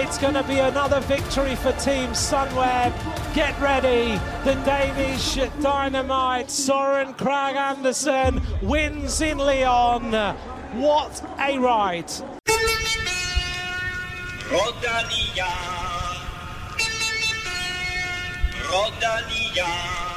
It's going to be another victory for Team Sunweb. Get ready. The Danish dynamite Soren Krag Andersen wins in Lyon. What a ride. Rodalia. Rodalia.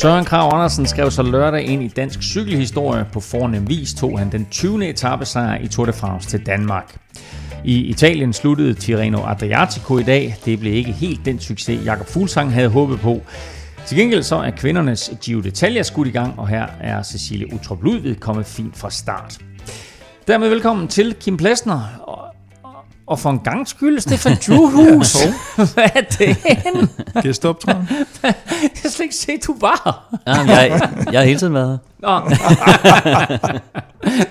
Søren Krav Andersen skrev så lørdag ind i dansk cykelhistorie. På fornem vis tog han den 20. etappesejr i Tour de France til Danmark. I Italien sluttede Tirreno Adriatico i dag. Det blev ikke helt den succes, Jakob Fuglsang havde håbet på. Til gengæld så er kvindernes Giro d'Italia skudt i gang, og her er Cecilie Utrup Ludvig kommet fint fra start. Dermed velkommen til Kim Plesner, og, for en gang skyld Stefan Juhus. Hvad er det henne? Gæst op, tror jeg. Har slet ikke set, du var. Ja, jeg, jeg har hele tiden været her. Nå.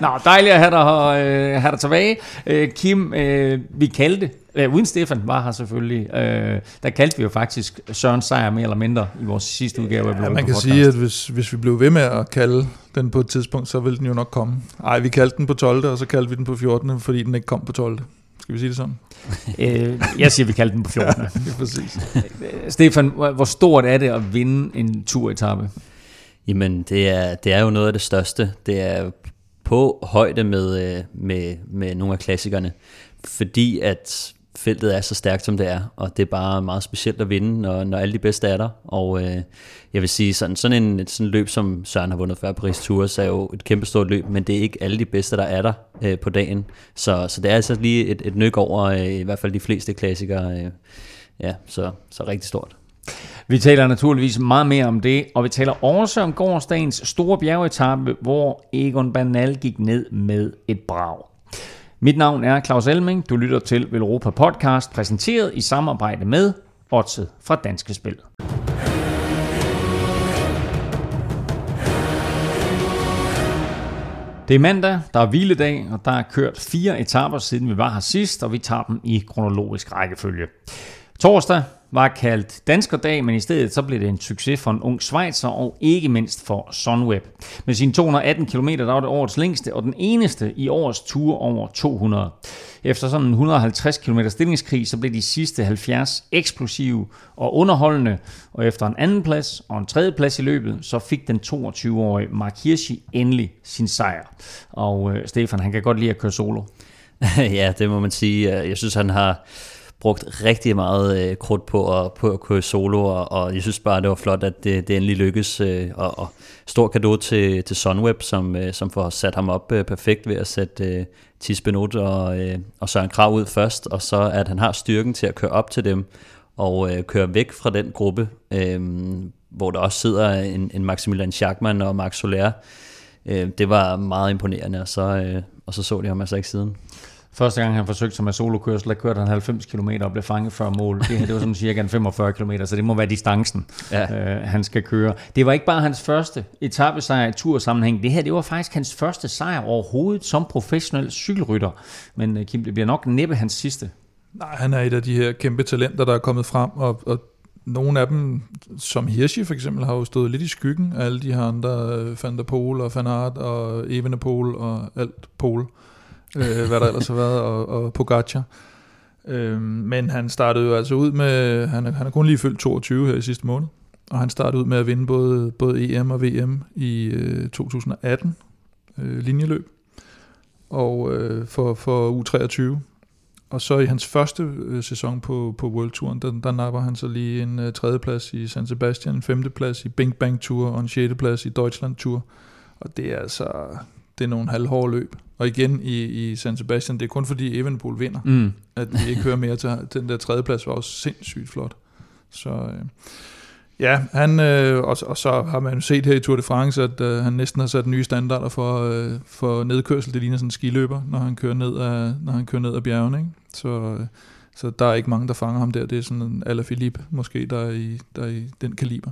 Nå, dejligt at have dig, øh, have dig tilbage. Øh, Kim, øh, vi kaldte, øh, uden Stefan var her selvfølgelig, øh, der kaldte vi jo faktisk Søren Sejr mere eller mindre i vores sidste udgave af Ja, man kan Podcast. sige, at hvis, hvis vi blev ved med at kalde den på et tidspunkt, så ville den jo nok komme. Ej, vi kaldte den på 12. og så kaldte vi den på 14. fordi den ikke kom på 12. Skal vi sige det sådan? Øh, jeg siger, vi kaldte den på 14. Det er præcis. Stefan, hvor hvor stort er det at vinde en turetappe? Jamen, det er, det er jo noget af det største. Det er på højde med, øh, med, med nogle af klassikerne, fordi at feltet er så stærkt, som det er, og det er bare meget specielt at vinde, når, når alle de bedste er der. Og øh, jeg vil sige, sådan, sådan en sådan en løb, som Søren har vundet før, Paris Tours, er jo et kæmpestort løb, men det er ikke alle de bedste, der er der øh, på dagen. Så, så det er altså lige et, et nyk over øh, i hvert fald de fleste klassikere. Øh, ja, så, så rigtig stort. Vi taler naturligvis meget mere om det, og vi taler også om gårdsdagens store bjergetappe, hvor Egon Bernal gik ned med et brag. Mit navn er Claus Elming. Du lytter til Velropa Podcast, præsenteret i samarbejde med Otse fra Danske Spil. Det er mandag, der er hviledag, og der er kørt fire etaper siden vi var her sidst, og vi tager dem i kronologisk rækkefølge. Torsdag var kaldt Danskerdag, men i stedet så blev det en succes for en ung Schweizer og ikke mindst for Sunweb. Med sine 218 km der var det årets længste og den eneste i årets tur over 200. Efter sådan en 150 km stillingskrig, så blev de sidste 70 eksplosive og underholdende, og efter en anden plads og en tredje plads i løbet, så fik den 22-årige Mark Hirschi endelig sin sejr. Og øh, Stefan, han kan godt lide at køre solo. ja, det må man sige. Jeg synes, han har brugt rigtig meget øh, krudt på at, på at køre solo, og, og jeg synes bare, det var flot, at det, det endelig lykkedes. Øh, og, og stor gave til, til Sunweb, som, øh, som får sat ham op øh, perfekt ved at sætte øh, Tis Benot og, øh, og Søren Krav ud først, og så at han har styrken til at køre op til dem, og øh, køre væk fra den gruppe, øh, hvor der også sidder en, en Maximilian Schachmann og Max Soler. Øh, det var meget imponerende, og så, øh, og så så de ham altså ikke siden. Første gang han forsøgte sig med solokørsel, der kørte han 90 km og blev fanget før mål. Det her det var sådan cirka en 45 km, så det må være distancen, ja. øh, han skal køre. Det var ikke bare hans første etappesejr i tursammenhæng. Det her det var faktisk hans første sejr overhovedet som professionel cykelrytter. Men øh, Kim, det bliver nok næppe hans sidste. Nej, han er et af de her kæmpe talenter, der er kommet frem, og, og nogle af dem, som Hirschi for eksempel, har jo stået lidt i skyggen af alle de her andre, øh, Van der Pol og Van Aert og Evenepoel og alt Pol, øh, hvad der ellers har været, og, og Pogacar. Øh, men han startede jo altså ud med, han er, han er kun lige fyldt 22 her i sidste måned, og han startede ud med at vinde både, både EM og VM i øh, 2018 øh, linjeløb, og øh, for, for U23. Og så i hans første øh, sæson på, på World Touren, der, der napper han så lige en øh, tredjeplads i San Sebastian, en femteplads i Bing Bang Tour og en sjetteplads i Deutschland Tour. Og det er altså, det er nogle halvhårde løb. Og igen i, i San Sebastian, det er kun fordi Evenepoel vinder, Mm. at vi ikke hører mere til den der tredjeplads, var også sindssygt flot. Så øh, ja, han, øh, og, og så har man jo set her i Tour de France, at øh, han næsten har sat nye standarder for, øh, for nedkørsel. Det ligner sådan en skiløber, når han kører ned af, når han kører ned ad bjergene. Ikke? Så, øh, så der er ikke mange, der fanger ham der. Det er sådan en Alaphilippe måske, der er i, der er i den kaliber.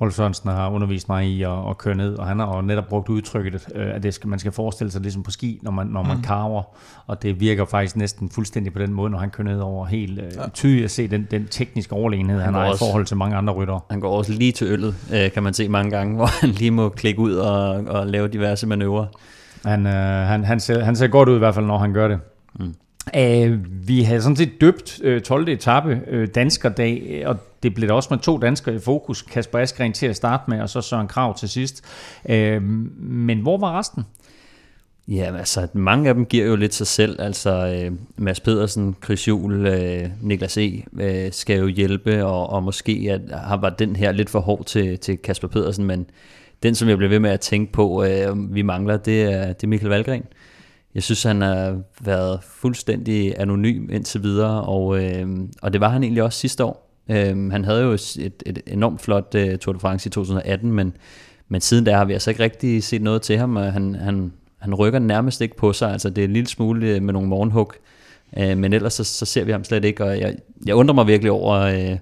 Rolf Sørensen har undervist mig i at, at køre ned, og han har jo netop brugt udtrykket, øh, at det skal, man skal forestille sig ligesom på ski, når man, når man mm. karver, og det virker faktisk næsten fuldstændig på den måde, når han kører ned over helt øh, ja. tydeligt at se den, den tekniske overlegenhed, han, han har også, i forhold til mange andre ryttere. Han går også lige til øllet, øh, kan man se mange gange, hvor han lige må klikke ud og, og lave diverse manøvrer. Han, øh, han, han, ser, han ser godt ud i hvert fald, når han gør det. Mm. Uh, vi havde sådan set døbt uh, 12. etape uh, Danskerdag, og det blev da også med to danskere i fokus. Kasper Askren til at starte med, og så Søren Krav til sidst. Øh, men hvor var resten? Ja, altså mange af dem giver jo lidt sig selv. Altså øh, Mads Pedersen, Chris Juhl, øh, Niklas E. Øh, skal jo hjælpe, og, og måske at, har var den her lidt for hård til, til Kasper Pedersen, men den, som jeg blev ved med at tænke på, øh, vi mangler, det er, det er Michael Valgren. Jeg synes, han har været fuldstændig anonym indtil videre, og, øh, og det var han egentlig også sidste år. Øh, han havde jo et, et enormt flot uh, Tour de France i 2018, men, men siden da har vi altså ikke rigtig set noget til ham, og han, han, han rykker nærmest ikke på sig. Altså, det er en lille smule øh, med nogle morgenhug, øh, men ellers så, så ser vi ham slet ikke, og jeg, jeg undrer mig virkelig over, øh,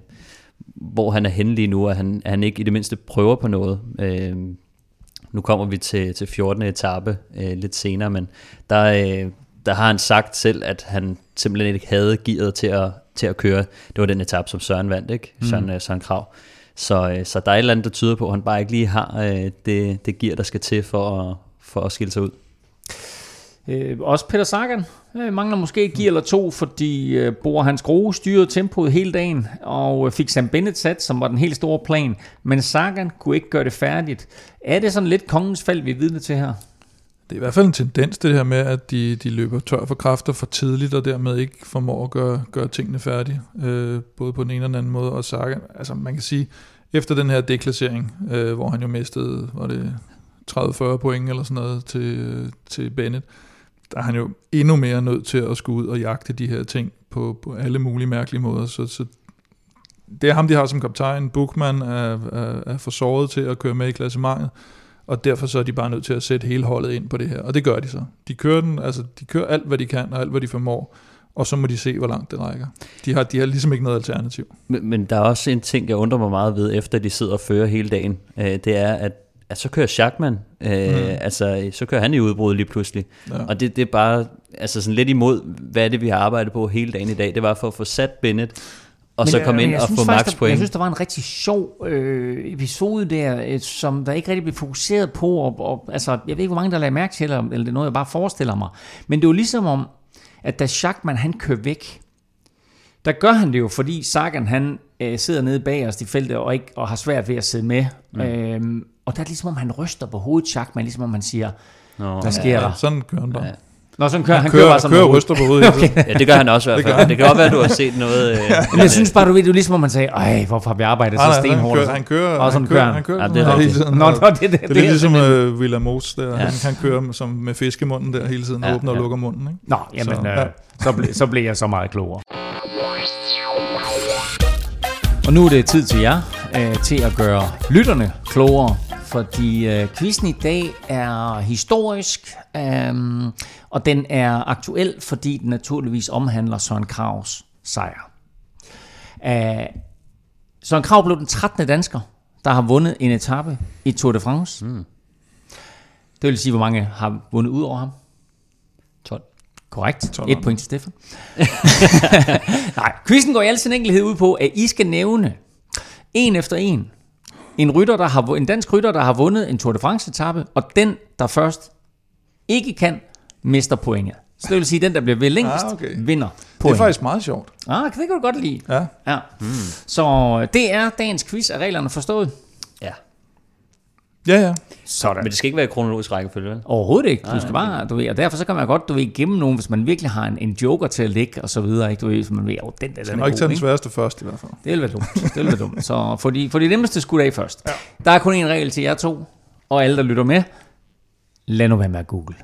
hvor han er henne lige nu, at han, han ikke i det mindste prøver på noget. Øh, nu kommer vi til, til 14. etape øh, lidt senere, men der, øh, der har han sagt selv, at han simpelthen ikke havde gearet til at, til at køre. Det var den etape, som Søren vandt, ikke? Mm. Søren, øh, Søren Krav. Så, øh, så der er et eller andet, der tyder på, at han bare ikke lige har øh, det, det gear, der skal til for at, for at skille sig ud. Øh, også Peter Sagan øh, mangler måske et gear eller to, fordi øh, Bor Hans Grohe styrede tempoet hele dagen, og øh, fik Sam Bennett sat, som var den helt store plan. Men Sagan kunne ikke gøre det færdigt. Er det sådan lidt kongens fald, vi er vidne til her? Det er i hvert fald en tendens, det her med, at de, de løber tør for kræfter for tidligt, og dermed ikke formår at gøre, gøre tingene færdige, øh, både på den ene og den anden måde. Og Saga, altså man kan sige, efter den her deklassering, øh, hvor han jo mistede, var det 30-40 point eller sådan noget til, til Bennett, der er han jo endnu mere nødt til at skulle ud og jagte de her ting på, på alle mulige mærkelige måder. Så, så det er ham, de har som kaptajn. Bookman er, er, er for såret til at køre med i klassementet, og derfor så er de bare nødt til at sætte hele holdet ind på det her. Og det gør de så. De kører, den, altså, de kører alt, hvad de kan, og alt, hvad de formår, og så må de se, hvor langt det rækker. De har, de har ligesom ikke noget alternativ. Men, men der er også en ting, jeg undrer mig meget ved, efter de sidder og fører hele dagen. Øh, det er, at at så kører Schachmann, øh, mm. altså så kører han i udbrud lige pludselig. Ja. Og det, det er bare altså sådan lidt imod, hvad er det, vi har arbejdet på hele dagen i dag. Det var for at få sat Bennett, og men, så komme ind og få max point. Jeg synes, der var en rigtig sjov øh, episode der, øh, som der ikke rigtig blev fokuseret på. Og, og, altså, jeg ved ikke, hvor mange der lagde mærke til, eller, eller det er noget, jeg bare forestiller mig. Men det var ligesom om, at da Schachmann han kører væk, der gør han det jo, fordi Sagan han øh, sidder nede bag os i feltet og, ikke, og har svært ved at sidde med. Mm. Øhm, og der er ligesom om han ryster på hovedet, Chuck, men ligesom om han siger, Nå, hvad sker ja, der? Sådan kører han bare. Ja. Nå, sådan kører, han, han kører, kører bare sådan kører og ryster på hovedet. okay. Ja, det gør han også i hvert fald. Det, det kan godt være, at du har set noget. Øh, men jeg synes bare, du ved, du ligesom, om man sagde, ej, hvorfor har vi arbejdet så stenhårdt? Han kører, og sådan han kører, han kører. Ja, det er rigtigt. Nå, det, det, det, det, er lidt ligesom uh, William Mos der. Ja. Han, han kører som med fiskemunden der hele tiden, ja, åbner ja. og lukker munden. Ikke? Nå, jamen, så, øh, ja. så, ble, så blev jeg så meget klogere. Og nu er det tid til jer, øh, til at gøre lytterne klogere fordi øh, quizzen i dag er historisk, øh, og den er aktuel, fordi den naturligvis omhandler Søren Kravs sejr. Øh, Søren Krav blev den 13. dansker, der har vundet en etape i Tour de France. Mm. Det vil sige, hvor mange har vundet ud over ham? 12. Korrekt. 12. Et point til Stefan. Nej, quizzen går i al sin enkelhed ud på, at I skal nævne en efter en en, rytter, der har, en dansk rytter, der har vundet en Tour de France-etappe, og den, der først ikke kan, mister pointet. Så det vil sige, at den, der bliver ved længst, ah, okay. vinder point. Det er faktisk meget sjovt. Ah, det kan du godt lide. Ja. ja. Mm. Så det er dagens quiz. Er reglerne forstået? Ja. Ja. Sådan. Men det skal ikke være kronologisk rækkefølge, vel? Overhovedet ikke. Du skal bare, du ved, og derfor så kan man godt, du ved, gemme nogen, hvis man virkelig har en, en joker til at ligge, og så videre, ikke? Du ved, så man ved, oh, den der, den er ikke tage den sværeste først, i hvert fald. Det vil være dumt. Det vil være dumt. Så for de, for de nemmeste skulle af først. Ja. Der er kun en regel til jer to, og alle, der lytter med. Lad nu være med at google.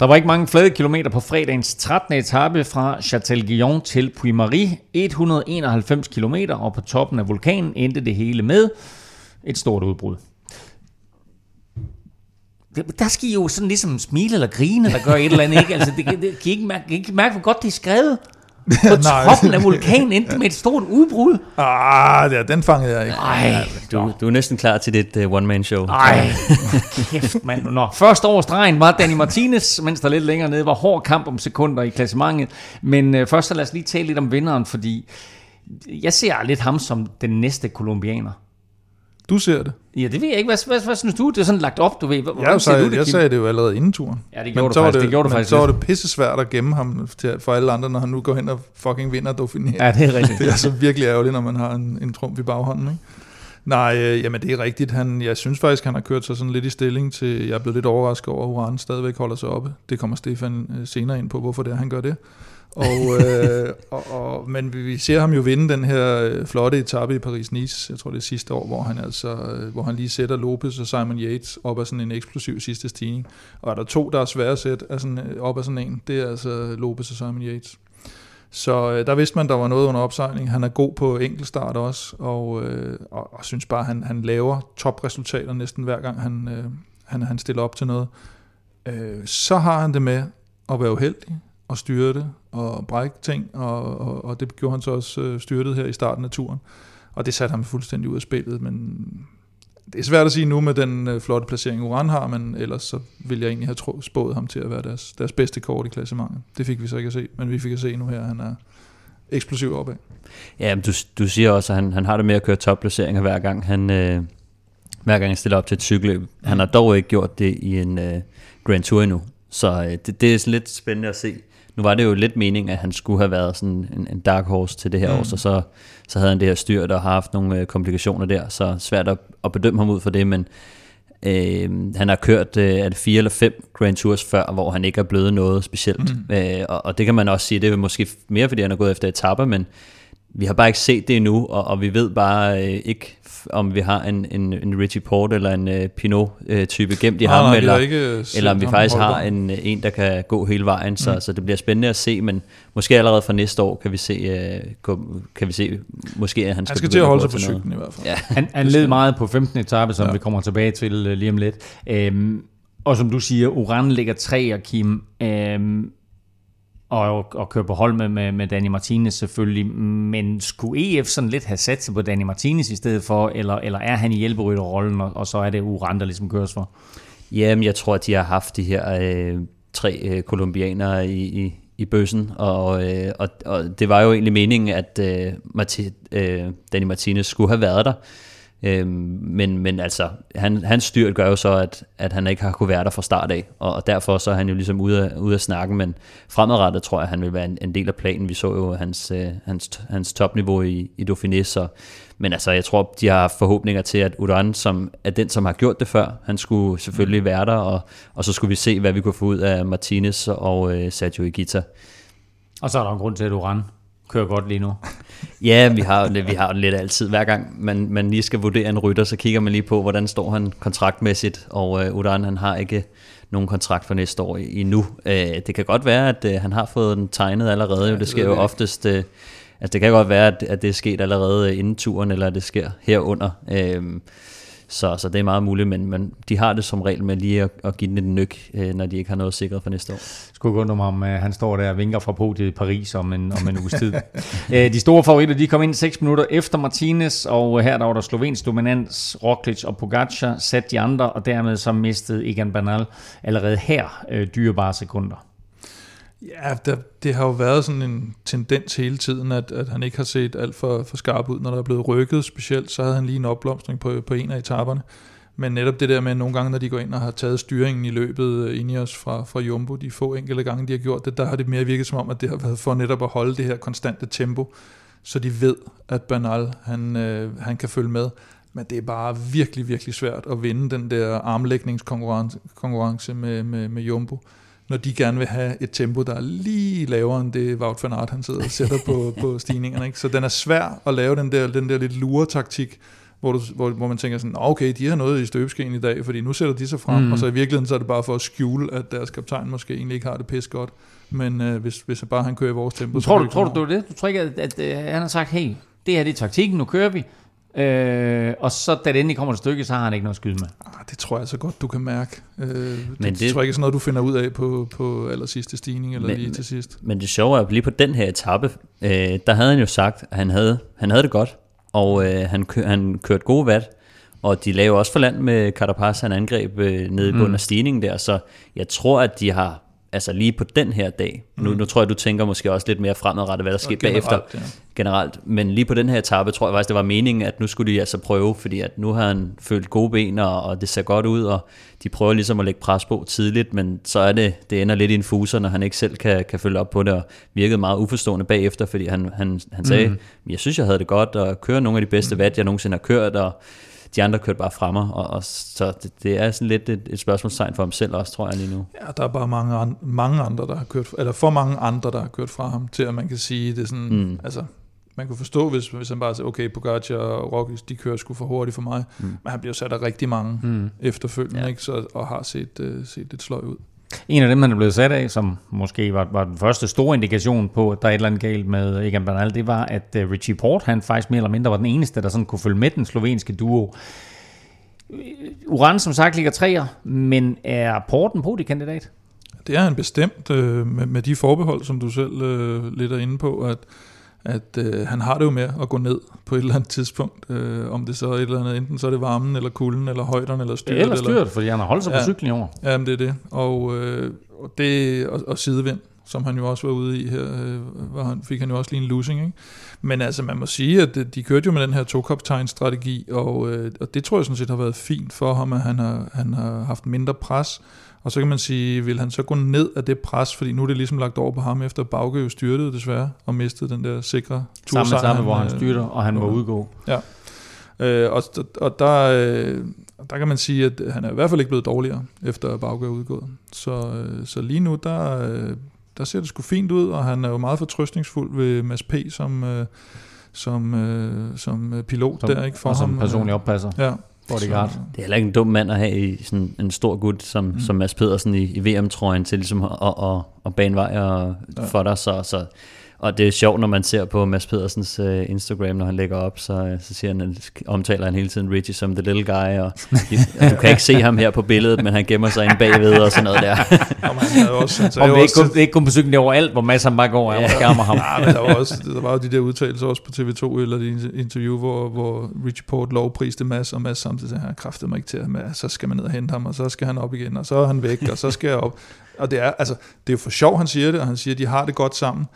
Der var ikke mange flade kilometer på fredagens 13. etape fra Châtel-Guyon til Puy-Marie. 191 km, og på toppen af vulkanen endte det hele med et stort udbrud. Der skal I jo sådan ligesom smile eller grine, der gør et eller andet, ikke? Altså, det, det, kan I ikke mærke, kan I ikke mærke, hvor godt det er skrevet? På toppen af vulkanen endte med et stort udbrud. Ah, ja, den fangede jeg ikke. Nej, Du, du er næsten klar til dit uh, one-man-show. Nej, kæft mand. Nå, første over stregen var Danny Martinez, mens der lidt længere nede var hård kamp om sekunder i klassementet. Men øh, først så lad os lige tale lidt om vinderen, fordi jeg ser lidt ham som den næste kolumbianer. Du ser det. Ja, det ved jeg ikke. Hvad, hvad, hvad synes du? Det er sådan lagt op, du ved. Hvordan Jeg, ser sagde, du det, jeg Kim? sagde det jo allerede inden turen. Ja, det Men gjorde du så var faktisk. Det, gjorde du men faktisk så var det pisse svært at gemme ham til, for alle andre, når han nu går hen og fucking vinder Dauphiné. Ja, det er rigtigt. Det er så virkelig ærgerligt, når man har en, en trumf i baghånden. Ikke? Nej, øh, jamen det er rigtigt. Han, jeg synes faktisk, han har kørt sig sådan lidt i stilling til, jeg er blevet lidt overrasket over, at Uran stadigvæk holder sig oppe. Det kommer Stefan øh, senere ind på, hvorfor det er, han gør det. Og, øh, og, og, men vi- vi ser ham jo vinde den her øh, flotte etape i Paris-Nice, jeg tror det er sidste år, hvor han altså, øh, hvor han lige sætter Lopez og Simon Yates op af sådan en eksplosiv sidste stigning. Og er der to, der er svære at sætte af sådan, øh, op af sådan en, det er altså Lopez og Simon Yates. Så øh, der vidste man, der var noget under opsejling. Han er god på enkeltstart også, og, øh, og, og synes bare, han, han laver topresultater næsten hver gang, han, øh, han, han stiller op til noget. Øh, så har han det med at være uheldig og styrte og brække ting, og, og, og det gjorde han så også øh, styrtet her i starten af turen. Og det satte ham fuldstændig ud af spillet, men det er svært at sige nu med den øh, flotte placering, Uran har, men ellers så ville jeg egentlig have tro, spået ham til at være deres, deres bedste kort i klassementet. Det fik vi så ikke at se, men vi fik at se nu her, han er eksplosiv opad. Ja, men du, du siger også, at han, han har det med at køre topplaceringer hver gang han, øh, hver gang han stiller op til et cykelløb. Han har dog ikke gjort det i en øh, Grand Tour endnu, så øh, det, det er sådan lidt spændende at se. Nu var det jo lidt meningen, at han skulle have været sådan en, en dark horse til det her Mm. år, så, så så havde han det her styr, der har haft nogle øh, komplikationer der, så svært at, at bedømme ham ud for det, men øh, han har kørt øh, er det fire eller fem Grand Tours før, hvor han ikke er blevet noget specielt, Mm. øh, og, og det kan man også sige, det er måske mere, fordi han er gået efter etapper, men vi har bare ikke set det endnu, og, og vi ved bare øh, ikke, om vi har en, en, en Richie Port eller en øh, Pinot-type gemt i Nej, ham, nej, eller, ikke eller om vi faktisk har en, øh, en, der kan gå hele vejen, så, Mm. så det bliver spændende at se, men måske allerede fra næste år kan vi se, øh, kan vi se måske at han skal, Han skal til at holde sig på cyklen i hvert fald. Ja. Han, han led meget på 15. etape, som ja. Ja. vi kommer tilbage til øh, lige om lidt. Øhm, og som du siger, Uran ligger tre og Kim, øhm, og, og køre på hold med, med, med Danny Martinez selvfølgelig. Men skulle EF sådan lidt have sat sig på Danny Martinez i stedet for, eller, eller er han i hjælperytterrollen, og, og så er det Uran, der ligesom køres for? Jamen, jeg tror, at de har haft de her øh, tre øh, kolumbianere i, i, i bøssen, og, øh, og, og det var jo egentlig meningen, at øh, Marti, øh, Danny Martinez skulle have været der. Øhm, men, men altså, han, hans styrt gør jo så, at, at han ikke har kunne være der fra start af, og, og derfor så er han jo ligesom ude af, ude af snakken, men fremadrettet tror jeg, han vil være en, en del af planen. Vi så jo hans, øh, hans, hans topniveau i, i Dauphiné, så, men altså, jeg tror, de har forhåbninger til, at Uran, som er den, som har gjort det før, han skulle selvfølgelig være der, og, og så skulle vi se, hvad vi kunne få ud af Martinez og øh, Sergio Higuita. Og så er der en grund til, at Uran kører godt lige nu. Ja, vi har, jo vi har jo lidt altid. Hver gang man, man lige skal vurdere en rytter, så kigger man lige på, hvordan står han kontraktmæssigt, og øh, Udan han har ikke nogen kontrakt for næste år i- endnu. Øh, det kan godt være, at øh, han har fået den tegnet allerede, ja, det det sker jo oftest... Øh, altså det kan godt være, at, at det er sket allerede inden turen, eller at det sker herunder. Øh, så, så det er meget muligt, men, men de har det som regel med lige at, at give den et nyk, øh, når de ikke har noget sikret for næste år. Skulle gå om, om uh, han står der og vinker fra podiet i Paris om en, om en uges tid. uh, de store favoritter, de kom ind 6 minutter efter Martinez, og her der var der slovensk dominans, Roglic og Pogacar, sat de andre, og dermed så mistede Egan Bernal allerede her dyrebare sekunder. Ja, der, det har jo været sådan en tendens hele tiden, at, at han ikke har set alt for, for skarp ud, når der er blevet rykket specielt, så havde han lige en opblomstring på, på en af etaperne. Men netop det der med, at nogle gange, når de går ind og har taget styringen i løbet øh, ind i os fra, fra Jumbo, de få enkelte gange, de har gjort det, der har det mere virket som om, at det har været for netop at holde det her konstante tempo, så de ved, at Bernal, han, øh, han kan følge med. Men det er bare virkelig, virkelig svært at vinde den der armlægningskonkurrence konkurrence med, med, med Jumbo når de gerne vil have et tempo, der er lige lavere end det Wout van Aert, han sidder og sætter på, på stigningerne. Ikke? Så den er svær at lave den der, den der lidt lure-taktik, hvor, du, hvor, hvor man tænker sådan, "Nå, okay, de har noget i støbeskeen i dag, fordi nu sætter de sig frem, Mm. og så i virkeligheden så er det bare for at skjule, at deres kaptajn måske egentlig ikke har det pis godt. Men øh, hvis, hvis bare han kører i vores tempo, tror du, tror du, det er det? Du tror ikke, at, at, at han har sagt, hey, det her det er taktikken, nu kører vi, Øh, og så da det endelig kommer til stykket, så har han ikke noget at skyde med. Ah, det tror jeg så godt, du kan mærke. Øh, Men det, det- tror jeg ikke er sådan noget, du finder ud af på, på aller sidste stigning, eller Men- lige til sidst. Men det sjove er, at lige på den her etape, øh, der havde han jo sagt, at han havde, han havde det godt, og øh, han, kø, han kørte gode vat, og de lavede også for land med Carapaz, han angreb øh, nede i bunden af stigningen der, så jeg tror, at de har, altså lige på den her dag, nu, nu tror jeg, du tænker måske også lidt mere fremadrettet, hvad der sker bagefter, generelt, ja. generelt. Men lige på den her etape tror jeg faktisk, det var meningen, at nu skulle de altså prøve, fordi at nu har han følt gode ben, og, og det ser godt ud, og de prøver ligesom at lægge pres på tidligt, men så er det, det ender lidt i en fuser, når han ikke selv kan, kan følge op på det, og virkede meget uforstående bagefter, fordi han, han, han sagde, mm. jeg synes, jeg havde det godt, og kører nogle af de bedste mm. vat, jeg nogensinde har kørt, og de andre kørte bare fremme, og, og så det, det er sådan lidt et, et spørgsmålstegn for ham selv også, tror jeg lige nu. Ja, der er bare mange, an, mange andre, der har kørt, eller for mange andre, der har kørt fra ham, til at man kan sige, det er sådan, Mm. altså, man kunne forstå, hvis, hvis han bare siger, okay, Pogacar og Roglic, de kører sgu for hurtigt for mig, mm. men han bliver sat af rigtig mange mm. efterfølgende, Ja. ikke, så, og har set, uh, set lidt sløj ud. En af dem, han er blevet sat af, som måske var, var den første store indikation på, at der er et eller andet galt med Egan Bernal, det var, at øh, Richie Port, han faktisk mere eller mindre var den eneste, der sådan kunne følge med den slovenske duo. Øh, Uran, som sagt, ligger træer, men er Porten på det kandidat? Det er han bestemt, øh, med, med de forbehold, som du selv øh, lidt er inde på, at, at øh, han har det jo med at gå ned på et eller andet tidspunkt, øh, om det så er et eller andet, enten så er det varmen, eller kulden, eller højderne, eller styret. Eller styrt, fordi han har holdt sig ja. på Ja. cyklen i år. Jamen, det er det. Og, øh, og, det, og, og sidevind, som han jo også var ude i her, øh, var han, fik han jo også lige en losing. Ikke? Men altså, man må sige, at øh, de kørte jo med den her to-kaptajn-strategi, og, øh, og det tror jeg sådan set har været fint for ham, at han har, han har haft mindre pres. Og så kan man sige, vil han så gå ned af det pres, fordi nu er det ligesom lagt over på ham, efter Bauke jo styrtede desværre, og mistede den der sikre Samme tursejr, samme, hvor han øh, styrter, og han må jo. udgå. Øh, og, og der, øh, der kan man sige, at han er i hvert fald ikke blevet dårligere, efter Bauke er udgået. Så, øh, så lige nu, der, øh, der ser det sgu fint ud, og han er jo meget fortrøstningsfuld ved Mads P. som, øh, som, øh, som øh, pilot Som, der, ikke? For og som ham, personlig oppasser. Ja. Bodyguard. Så- Det er heller ikke en dum mand at have i sådan en stor gut som, mm. som Mads Pedersen i, i VM-trøjen til ligesom at, at, at, bane vej og, ja. for dig. Så, så, og det er sjovt, når man ser på Mads Pedersens uh, Instagram, når han lægger op, så, øh, så siger han, omtaler han hele tiden Richie som the little guy, og, og du kan ikke se ham her på billedet, men han gemmer sig inde bagved og sådan noget der. Og havde også, han det er ikke, også, kun, det er ikke kun på cyklen, det er overalt, hvor masser han bare går og skærmer ham. Ja, men der var, også, der var jo de der udtalelser også på TV2, eller de interview, hvor, hvor Richie Port lovpriste Mads, og Mads samtidig sagde, han kræftede mig ikke til, at så skal man ned og hente ham, og så skal han op igen, og så er han væk, og så skal jeg op. Og det er, altså, det er jo for sjov, han siger det, og han siger, at de har det godt sammen,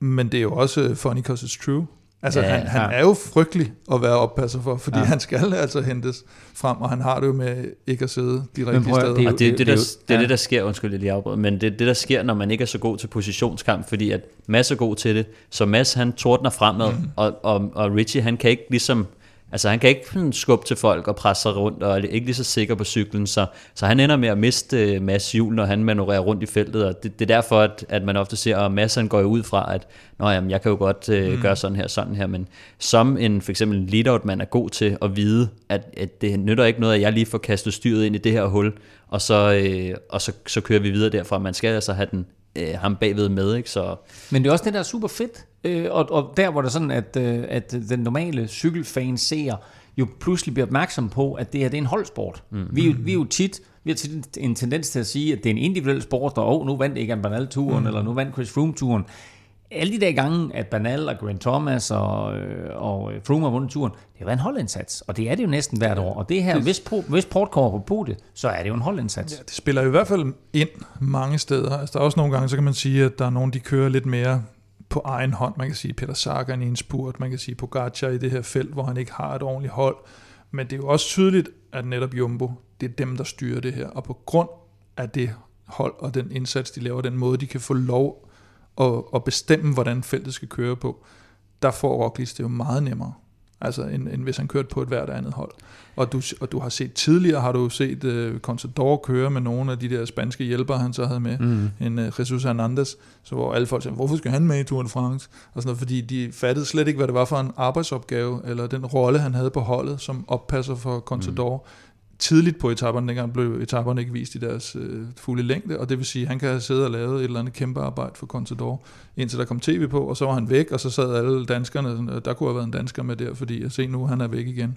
men det er jo også funny because it's true. Altså, Ja, han, han ja. er jo frygtelig at være oppasser for, fordi Ja. han skal altså hentes frem, og han har det jo med ikke at sidde de rigtige steder. det er det, det, det, der, det er det, der sker, undskyld, jeg lige afbryder, men det er det, der sker, når man ikke er så god til positionskamp, fordi at Mads er god til det, så Mads han tordner fremad, mm. og, og, og Richie han kan ikke ligesom, altså han kan ikke sådan skubbe til folk og presse sig rundt, og er ikke lige så sikker på cyklen, så, så han ender med at miste øh, Mads hjul, når han manøvrerer rundt i feltet, og det, det er derfor, at, at man ofte ser, at Mads han går ud fra, at Nå, jamen, jeg kan jo godt øh, mm. gøre sådan her, sådan her, men som en for eksempel leadout man er god til at vide, at, at det nytter ikke noget, at jeg lige får kastet styret ind i det her hul, og så, øh, og så, så kører vi videre derfra. Man skal altså have den, øh, ham bagved med, ikke? Så Men det er også det, der er super fedt. Øh, og, og der hvor det er sådan, at, øh, at den normale cykelfan ser jo pludselig bliver opmærksom på, at det her det er en holdsport. Mm. Vi, er jo- vi er jo tit, vi har tit en tendens til at sige, at det er en individuel sport, og oh, nu vandt Egan Bernal-turen, mm. eller nu vandt Chris Froome-turen. Alle de der gange, at Bernal og Grant Thomas og, øh, og øh, Froome har vundet turen, det har været en holdindsats, og det er det jo næsten hvert år. Og det her, hvis, po- hvis Port kommer på podiet, så er det jo en holdindsats. Ja, det spiller i hvert fald ind mange steder. Altså, der er også nogle gange, så kan man sige, at der er nogen, de kører lidt mere på egen hånd. Man kan sige Peter Sagan i en spurt, man kan sige Pogacar i det her felt, hvor han ikke har et ordentligt hold. Men det er jo også tydeligt, at netop Jumbo, det er dem, der styrer det her. Og på grund af det hold og den indsats, de laver, den måde, de kan få lov at, at bestemme, hvordan feltet skal køre på, der får Roglic det jo meget nemmere. Altså, end, end hvis han kørte på et hvert andet hold. Og du, og du har set tidligere, har du set uh, Contador køre med nogle af de der spanske hjælpere, han så havde med, mm. en uh, Jesus Hernandez, så hvor alle folk sagde, hvorfor skal han med i Tour de France? Og sådan noget, fordi de fattede slet ikke, hvad det var for en arbejdsopgave, eller den rolle, han havde på holdet, som oppasser for Contador. Mm. Tidligt på etaperne, dengang blev etaperne ikke vist i deres øh, fulde længde, og det vil sige, at han kan have siddet og lavet et eller andet kæmpe arbejde for Contador, indtil der kom tv på, og så var han væk, og så sad alle danskerne, der kunne have været en dansker med der, fordi at se nu, han er væk igen.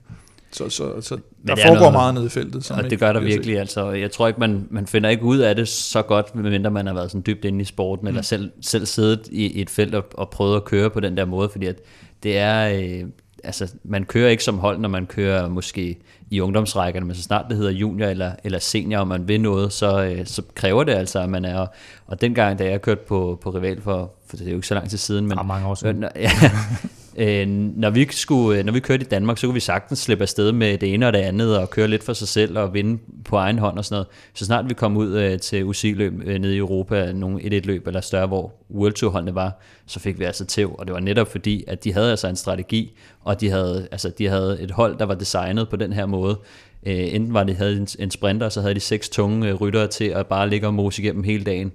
Så, så, så der foregår noget, meget nede i feltet. Som og det gør der virkelig. Altså, jeg tror ikke, man, man finder ikke ud af det så godt, medmindre man har været sådan dybt inde i sporten, mm. eller selv, selv siddet i, i et felt og, og prøvet at køre på den der måde, fordi at det er, øh, altså, man kører ikke som hold, når man kører måske i ungdomsrækkerne, men så snart det hedder junior eller, eller senior, og man vil noget, så, øh, så kræver det altså, at man er, og dengang, da jeg kørte på, på Rival for, for det er jo ikke så lang tid siden, men... Ja, mange år siden. Ja, Øh, når, vi skulle, øh, når vi kørte i Danmark, så kunne vi sagtens slippe afsted med det ene og det andet, og køre lidt for sig selv og vinde på egen hånd og sådan noget. Så snart vi kom ud øh, til UCI-løb øh, nede i Europa, nogle et løb eller større, hvor World Tour-holdene var, så fik vi altså tæv, og det var netop fordi, at de havde altså en strategi, og de havde, altså, de havde et hold, der var designet på den her måde. Øh, enten var det havde en, en sprinter, så havde de seks tunge øh, ryttere til at bare ligge og mose igennem hele dagen.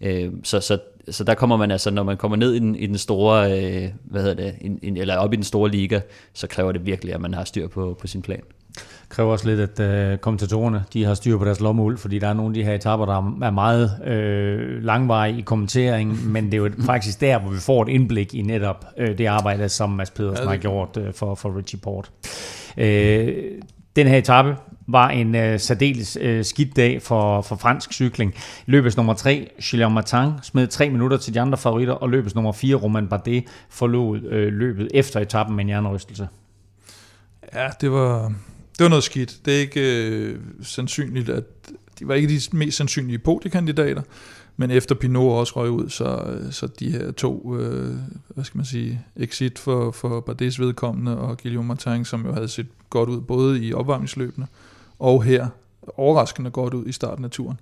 Øh, så, så så der kommer man altså, når man kommer ned i den, i den store, øh, hvad hedder det, in, in, eller op i den store liga, så kræver det virkelig, at man har styr på, på sin plan. Det kræver også lidt, at øh, kommentatorerne de har styr på deres lommeuld, fordi der er nogle af de her etapper, der er meget øh, langvarige i kommenteringen, men det er jo faktisk der, hvor vi får et indblik i netop øh, det arbejde, som Mads Pedersen ja, har gjort øh, for, for Richie Port. Øh, den her etape var en øh, særdeles øh, skidt dag for, for fransk cykling. Løbets nummer 3, Gilles Martin, smed tre minutter til de andre favoritter, og løbets nummer 4, Roman Bardet, forlod øh, løbet efter etappen med en hjernerystelse. Ja, det var, det var noget skidt. Det er ikke øh, sandsynligt, at de var ikke de mest sandsynlige podiekandidater, men efter Pinot også røg ud, så, så de her to, øh, hvad skal man sige, exit for, for Bardets vedkommende og Guillaume Martin, som jo havde set godt ud både i opvarmningsløbene og her overraskende godt ud i starten af turen.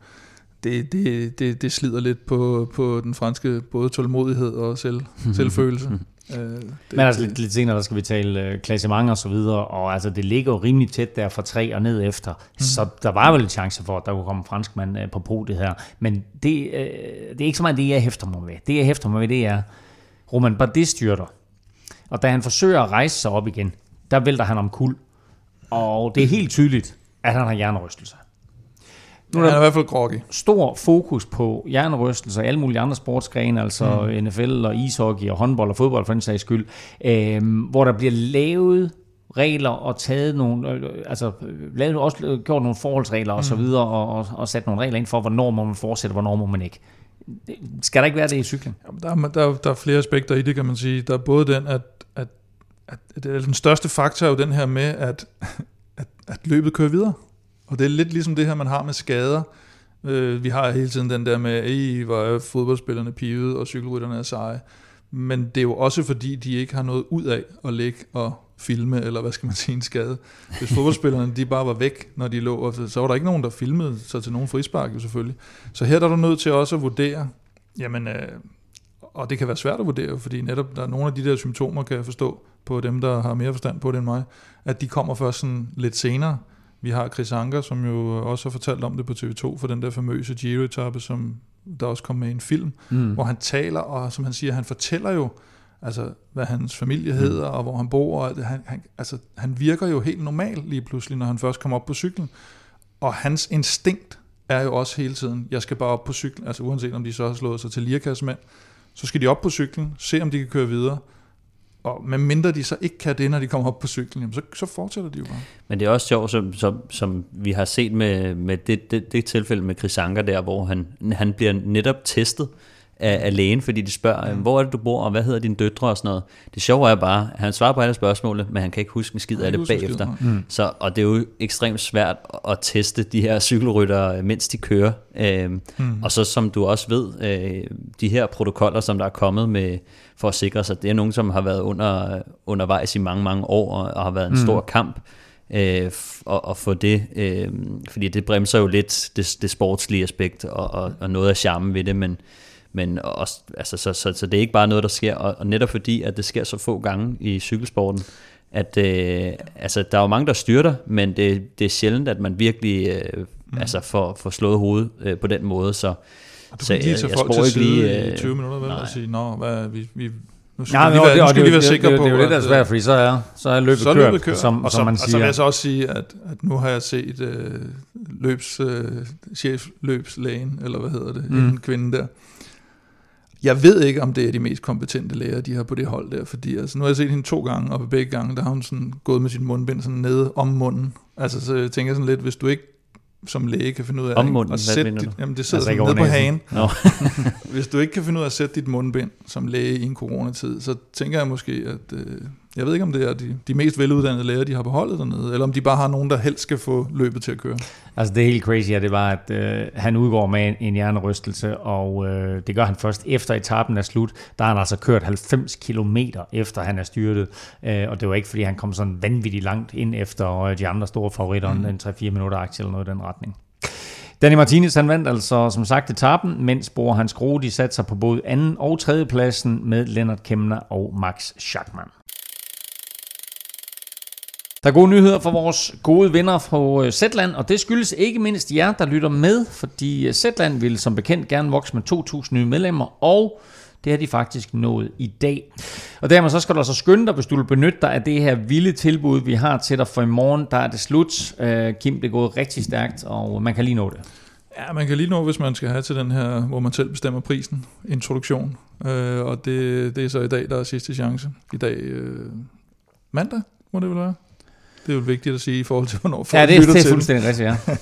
Det, det, det, det slider lidt på, på den franske både tålmodighed og selv, selvfølelse. Øh, det, Men altså lidt, lidt senere, der skal vi tale øh, klassement og så videre, og altså det ligger jo rimelig tæt der fra tre og ned efter, mm. så der var vel en chance for, at der kunne komme en franskmand øh, på podiet her. Men det, øh, det er ikke så meget det, jeg hæfter mig ved. Det, jeg hæfter mig ved, det er, Roman Bardet styrter, og da han forsøger at rejse sig op igen, der vælter han om kul, og det er helt tydeligt, at han har hjernerystelse. Nu er der i hvert fald groggy. Stor fokus på hjernerystelser og alle mulige andre sportsgrene, altså mm. NFL og ishockey og håndbold og fodbold for den sags skyld, øh, hvor der bliver lavet regler og taget nogle, øh, altså lavet også gjort nogle forholdsregler mm. og så mm. videre, og, og, og sat nogle regler ind for, hvornår må man fortsætte, hvornår må man ikke. Skal der ikke være det i cykling? Jamen, der, er, der, der er flere aspekter i det, kan man sige. Der er både den, at, at, at, at den største faktor er jo den her med, at, at, at løbet kører videre. Og det er lidt ligesom det her, man har med skader. Øh, vi har hele tiden den der med, at hvor er fodboldspillerne pivet, og cykelrytterne er seje. Men det er jo også fordi, de ikke har noget ud af at ligge og filme, eller hvad skal man sige, en skade. Hvis fodboldspillerne de bare var væk, når de lå, så var der ikke nogen, der filmede sig til nogen frispark jo selvfølgelig. Så her er du nødt til også at vurdere, jamen, øh, og det kan være svært at vurdere, fordi netop der er nogle af de der symptomer, kan jeg forstå, på dem, der har mere forstand på det end mig, at de kommer først sådan lidt senere. Vi har Chris Anker, som jo også har fortalt om det på TV2 for den der famøse Giro-etappe, som der også kom med i en film, mm. hvor han taler, og som han siger, han fortæller jo, altså hvad hans familie mm. hedder, mm. og hvor han bor, og han, han, altså, han virker jo helt normal lige pludselig, når han først kommer op på cyklen. Og hans instinkt er jo også hele tiden, jeg skal bare op på cyklen, altså uanset om de så har slået sig til lirakassemand, så skal de op på cyklen, se om de kan køre videre, og med mindre de så ikke kan det, når de kommer op på cyklen, jamen så, så fortsætter de jo bare. Men det er også sjovt, som, som, som vi har set med, med det, det, det tilfælde med Chris Anker der, hvor han, han bliver netop testet af, af lægen, fordi de spørger, mm. hvor er det, du bor, og hvad hedder dine døtre og sådan noget. Det sjove er bare, at han svarer på alle spørgsmål, men han kan ikke huske en skid af det bagefter. Mm. Så, og det er jo ekstremt svært at teste de her cykelryttere, mens de kører. Øhm, mm. Og så som du også ved, øh, de her protokoller, som der er kommet med, for at sikre sig, det er nogen, som har været under, undervejs i mange, mange år, og, og har været en mm. stor kamp øh, og, og få det, øh, fordi det bremser jo lidt det, det sportslige aspekt og, og, og noget af charmen ved det, men men også, altså, så, så, så det er ikke bare noget, der sker, og, og netop fordi, at det sker så få gange i cykelsporten, at øh, altså, der er jo mange, der styrter, men det, det er sjældent, at man virkelig øh, mm. altså, får, får slået hovedet øh, på den måde, så, du så kan ikke lige tage folk til side lige, øh, i 20 minutter, vel, og sige, nå, hvad, vi, vi, Nu skal ja, vi lige være, nu skal vi lige være sikre det, på, det, det, det er jo lidt svært, fordi så er, så er løbet, så kørt, løbet kørt, som, og som man siger. Og så vil jeg så også sige, at, at nu har jeg set øh, løbs, øh, chefløbslægen, eller hvad hedder det, mm. en kvinde der. Jeg ved ikke, om det er de mest kompetente læger, de har på det hold der, fordi altså, nu har jeg set hende to gange, og begge gange, der har hun sådan gået med sin mundbind sådan nede om munden. Altså, så jeg tænker sådan lidt, hvis du ikke som læge kan finde ud af om munden, at sætte dit, jamen det sidder altså, nede på hagen. No. Hvis du ikke kan finde ud af at sætte dit mundbind som læge i en coronatid, så tænker jeg måske, at øh, jeg ved ikke, om det er de, de mest veluddannede læger, de har beholdet dernede, eller om de bare har nogen, der helst skal få løbet til at køre. Altså det helt crazy er, det var, at øh, han udgår med en, en hjernerystelse, og øh, det gør han først efter etappen er slut. Der har han altså kørt 90 km efter han er styrtet, øh, og det var ikke, fordi han kom sådan vanvittigt langt ind efter øh, de andre store favoritter, mm. en 3-4 minutter aktie eller noget i den retning. Danny Martinez han vandt altså som sagt etappen, mens Bor Hans Gro de satte sig på både anden og tredje pladsen med Lennart Kemner og Max Schachmann. Der er gode nyheder for vores gode venner fra øh, Zetland, og det skyldes ikke mindst jer, der lytter med, fordi øh, Zetland vil som bekendt gerne vokse med 2.000 nye medlemmer, og det har de faktisk nået i dag. Og dermed så skal du altså skynde dig, hvis du vil benytte dig af det her vilde tilbud, vi har til dig for i morgen. Der er det slut. Øh, Kim, det er gået rigtig stærkt, og man kan lige nå det. Ja, man kan lige nå, hvis man skal have til den her, hvor man selv bestemmer prisen, introduktion. Øh, og det, det er så i dag, der er sidste chance. I dag mandag, må det vel være? Det er jo vigtigt at sige i forhold til, hvornår folk ja, det, lytter det er fuldstændig rigtigt, ja.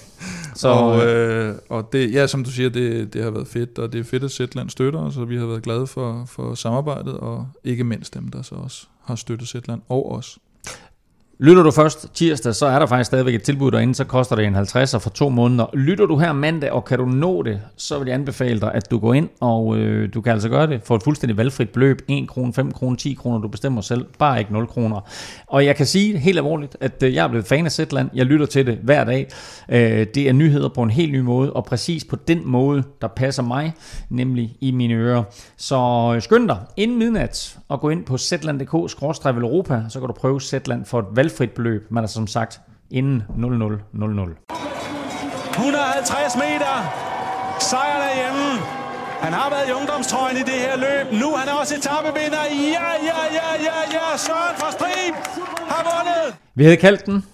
Så, og, øh, og det, ja, som du siger, det, det har været fedt, og det er fedt, at Zetland støtter så vi har været glade for, for samarbejdet, og ikke mindst dem, der så også har støttet Zetland og os. Lytter du først tirsdag, så er der faktisk stadigvæk et tilbud derinde, så koster det en 50'er for to måneder. Lytter du her mandag, og kan du nå det, så vil jeg anbefale dig, at du går ind, og øh, du kan altså gøre det for et fuldstændig valgfrit beløb. 1 kr, 5 kr, 10 kroner, du bestemmer selv, bare ikke 0 kroner. Og jeg kan sige helt alvorligt, at øh, jeg er blevet fan af Zetland. Jeg lytter til det hver dag. Øh, det er nyheder på en helt ny måde, og præcis på den måde, der passer mig, nemlig i mine ører. Så øh, skynd dig inden midnat og gå ind på zetland.dk-europa, så kan du prøve Zetland for et valg valgfrit beløb, men altså som sagt inden 00.00. 150 meter. Sejren er hjemme. Han har været i ungdomstrøjen i det her løb. Nu han er også etappevinder. Ja, ja, ja, ja, ja. Søren fra Strib har vundet. Vi havde kaldt den.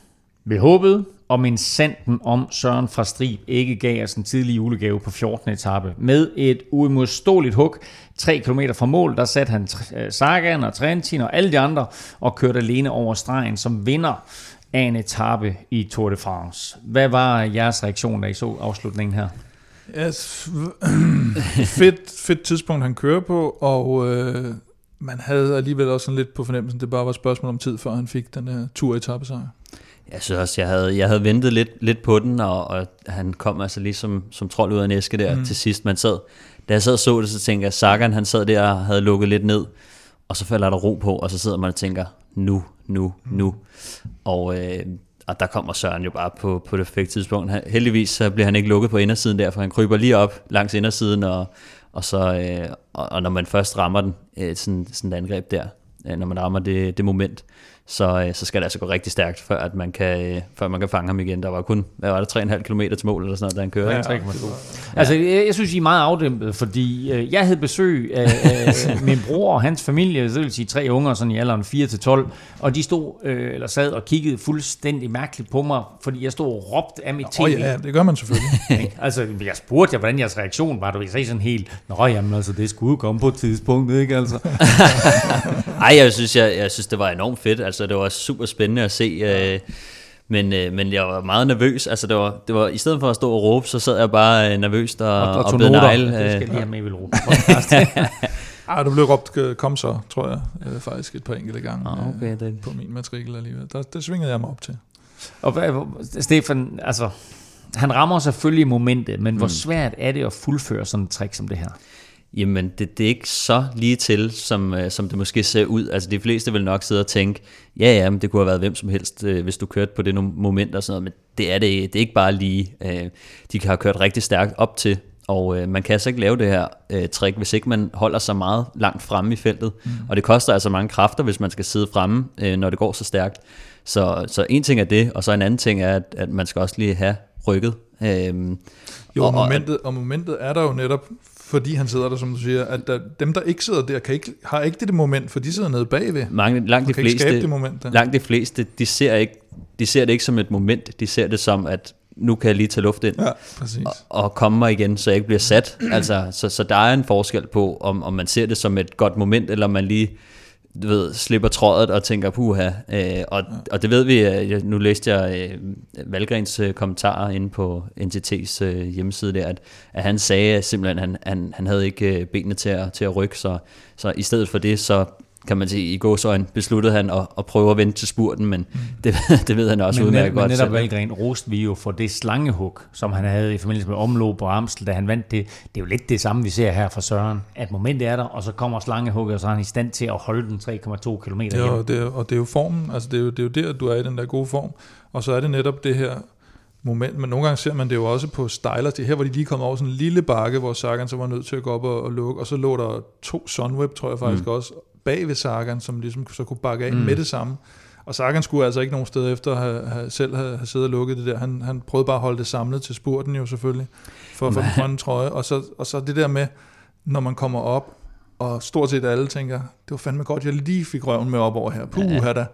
Vi håbede, om en sanden om Søren fra Strib ikke gav os en tidlig julegave på 14. etape. Med et uimodståeligt hug, 3 km fra mål, der satte han øh, Sagan og Trentin og alle de andre og kørte alene over stregen som vinder af en etape i Tour de France. Hvad var jeres reaktion, da I så afslutningen her? Yes. fedt, fedt tidspunkt, han kører på, og øh, man havde alligevel også sådan lidt på fornemmelsen, det bare var et spørgsmål om tid, før han fik den her tur-etappesejr. Jeg synes også, jeg havde, jeg havde ventet lidt, lidt på den, og, og han kom altså lige som, som trold ud af en æske der mm. til sidst. Man sad, da jeg sad og så det, så tænkte jeg, Sagan han sad der og havde lukket lidt ned, og så falder der ro på, og så sidder man og tænker, nu, nu, mm. nu. Og, øh, og der kommer Søren jo bare på, på det perfekte tidspunkt. Heldigvis så bliver han ikke lukket på indersiden der, for han kryber lige op langs indersiden, og, og, så, øh, og, og når man først rammer den, øh, sådan, sådan et angreb der, øh, når man rammer det, det moment, så, øh, så skal det altså gå rigtig stærkt, før, at man kan, øh, før man kan fange ham igen. Der var kun, hvad var det, 3,5 km til mål, eller sådan noget, da han kører. Ja, ja. Altså, jeg, jeg synes, I er meget afdæmpet, fordi øh, jeg havde besøg af, af min bror og hans familie, det vil sige tre unger, sådan i alderen 4-12, og de stod, øh, eller sad og kiggede fuldstændig mærkeligt på mig, fordi jeg stod og råbte af mit tv. Oh, ja, det gør man selvfølgelig. altså, jeg spurgte jer, hvordan jeres reaktion var. Du sagde sådan helt, nå jamen, altså, det skulle komme på et tidspunkt, ikke altså? Ej, jeg synes, jeg, jeg synes, det var enormt fedt. Altså, det var super spændende at se. Øh, men, øh, men jeg var meget nervøs. Altså, det var, det var, I stedet for at stå og råbe, så sad jeg bare øh, nervøst og, og, og, og blev negl. Det skal lige have med, vil råbe. Ej, du blev råbt, øh, kom så, tror jeg, øh, faktisk et par enkelte gange ah, okay, det. på min matrikel alligevel. Der, der svingede jeg mig op til. Og Stefan, altså, han rammer selvfølgelig momentet, men mm. hvor svært er det at fuldføre sådan et trick som det her? Jamen, det, det er ikke så lige til, som, øh, som det måske ser ud. Altså, de fleste vil nok sidde og tænke, ja, ja, men det kunne have været hvem som helst, øh, hvis du kørte på det moment og sådan noget, men det er, det, det er ikke bare lige. Øh, de kan have kørt rigtig stærkt op til, og øh, man kan altså ikke lave det her øh, trick, hvis ikke man holder sig meget langt fremme i feltet. Mm. Og det koster altså mange kræfter, hvis man skal sidde fremme, øh, når det går så stærkt. Så, så en ting er det, og så en anden ting er, at, at man skal også lige have rykket. Øh, jo, og, momentet, og momentet er der jo netop fordi han sidder der, som du siger, at der, dem, der ikke sidder der, kan ikke, har ikke det moment, for de sidder nede bagved. Mange, langt, de kan ikke skabe fleste, det moment der. langt de fleste, de ser, ikke, de ser det ikke som et moment, de ser det som, at nu kan jeg lige tage luft ind Ja, præcis. og, og komme mig igen, så jeg ikke bliver sat. Altså, så, så der er en forskel på, om, om man ser det som et godt moment, eller man lige du ved, slipper trådet og tænker, puha. Øh, og, og det ved vi, øh, jeg- nu læste jeg øh, Valgrens øh, kommentarer inde på NTT's øh, hjemmeside der, at, at han sagde simpelthen, at han, han, han havde ikke øh, benene til at, til at rykke, så, så i stedet for det, så kan man sige, i gåsøjne besluttede han at, at prøve at vente til spurten, men det, det ved han også men, udmærket net, men godt netop selv. Valgren roste vi jo for det slangehug, som han havde i forbindelse med omløb og Amstel, da han vandt det. Det er jo lidt det samme, vi ser her fra Søren. At momentet er der, og så kommer slangehugget, og så er han i stand til at holde den 3,2 km Det hjem. er, jo- det er, og det er jo formen, altså det er jo, det er jo der, du er i den der gode form. Og så er det netop det her moment, men nogle gange ser man det jo også på stylers. Det er her, hvor de lige kom over sådan en lille bakke, hvor Sagan så var nødt til at gå op og, og lukke, og så lå der to Sunweb, tror jeg faktisk mm. også, bag ved Sagan, som ligesom så kunne bakke af mm. med det samme. Og Sagan skulle altså ikke nogen steder efter at have, have, selv have, have siddet og lukket det der. Han, han prøvede bare at holde det samlet til spurten jo selvfølgelig, for at få den grønne trøje. Og så, og så det der med, når man kommer op, og stort set alle tænker, det var fandme godt, jeg lige fik røven med op over her. Puh, ja. da.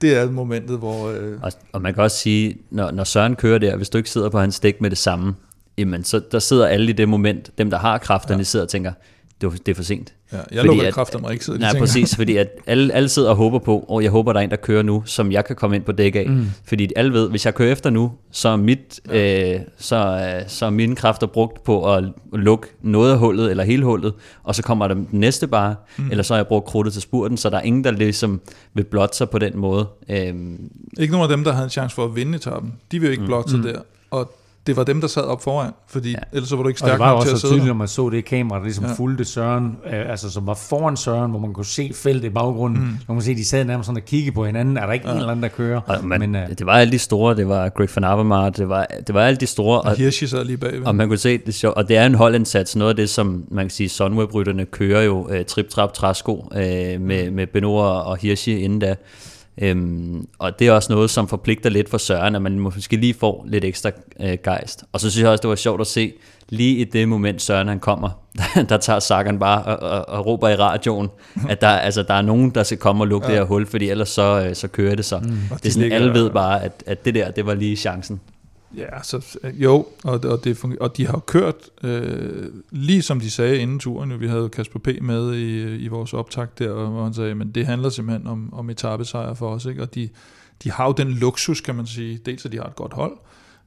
Det er momentet, hvor... Øh, Og, og man kan også sige, når, når Søren kører der, hvis du ikke sidder på hans dæk med det samme, jamen så der sidder alle i det moment, dem der har kræfterne, ja. sidder og tænker, det, var, det er for sent. ja, jeg Fordi lukker at- kræfterne ikke sidder. de Nej, tænker, præcis, fordi at alle, alle sidder og håber på, og jeg håber, der er en, der kører nu, som jeg kan komme ind på dæk af. Mm. Fordi alle ved, hvis jeg kører efter nu, så er, mit, ja. øh, så, øh, så er mine kræfter brugt på at lukke noget af hullet, eller hele hullet, og så kommer der den næste bare, mm. eller så har jeg brugt krudtet til spurten, så der er ingen, der ligesom vil blotte sig på den måde. Øhm, Ikke nogen af dem, der havde en chance for at vinde etappen. De vil jo ikke mm. blotte sig der. Og det var dem, der sad op foran, fordi ja. ellers så var du ikke Og det stærk var jo nok til også at så sidde tydeligt, når man så det kamera, der ligesom Ja. ja. fulgte Søren, øh, altså som var foran Søren, hvor man kunne se feltet i baggrunden. Mm. Man kunne se, at de sad nærmest sådan og kiggede på hinanden. Er der ikke ja. en eller anden, der kører? og man, Men, øh, det var alle de store, det var Greg van Avermaet, det var, det var alle de store, Og Hirschi sad lige bagved. Og man kunne se, det sjovt, og det er en holdindsats, noget af det, som man kan sige, Sunweb-rytterne kører jo øh, trip-trap træsko øh, med, med Benoit og Hirschi inden da. Øhm, og det er også noget, som forpligter lidt for Søren, at man måske lige får lidt ekstra øh, gejst. Og så synes jeg også, det var sjovt at se, lige i det moment Søren han kommer, der tager Sagan bare og, og, og råber i radioen, at der, altså, der er nogen, der skal komme og lukke ja. det her hul, fordi ellers så, øh, så kører det så. Mm. Det er sådan, alle ved bare, at, at det der, det var lige chancen. Ja, så, jo, og, og, det funger, og de har kørt, øh, lige som de sagde inden turen, vi havde Kasper P. med i, i vores optakt der, hvor han sagde, men det handler simpelthen om, om etappesejr for os, ikke? og de, de har jo den luksus, kan man sige, dels at de har et godt hold,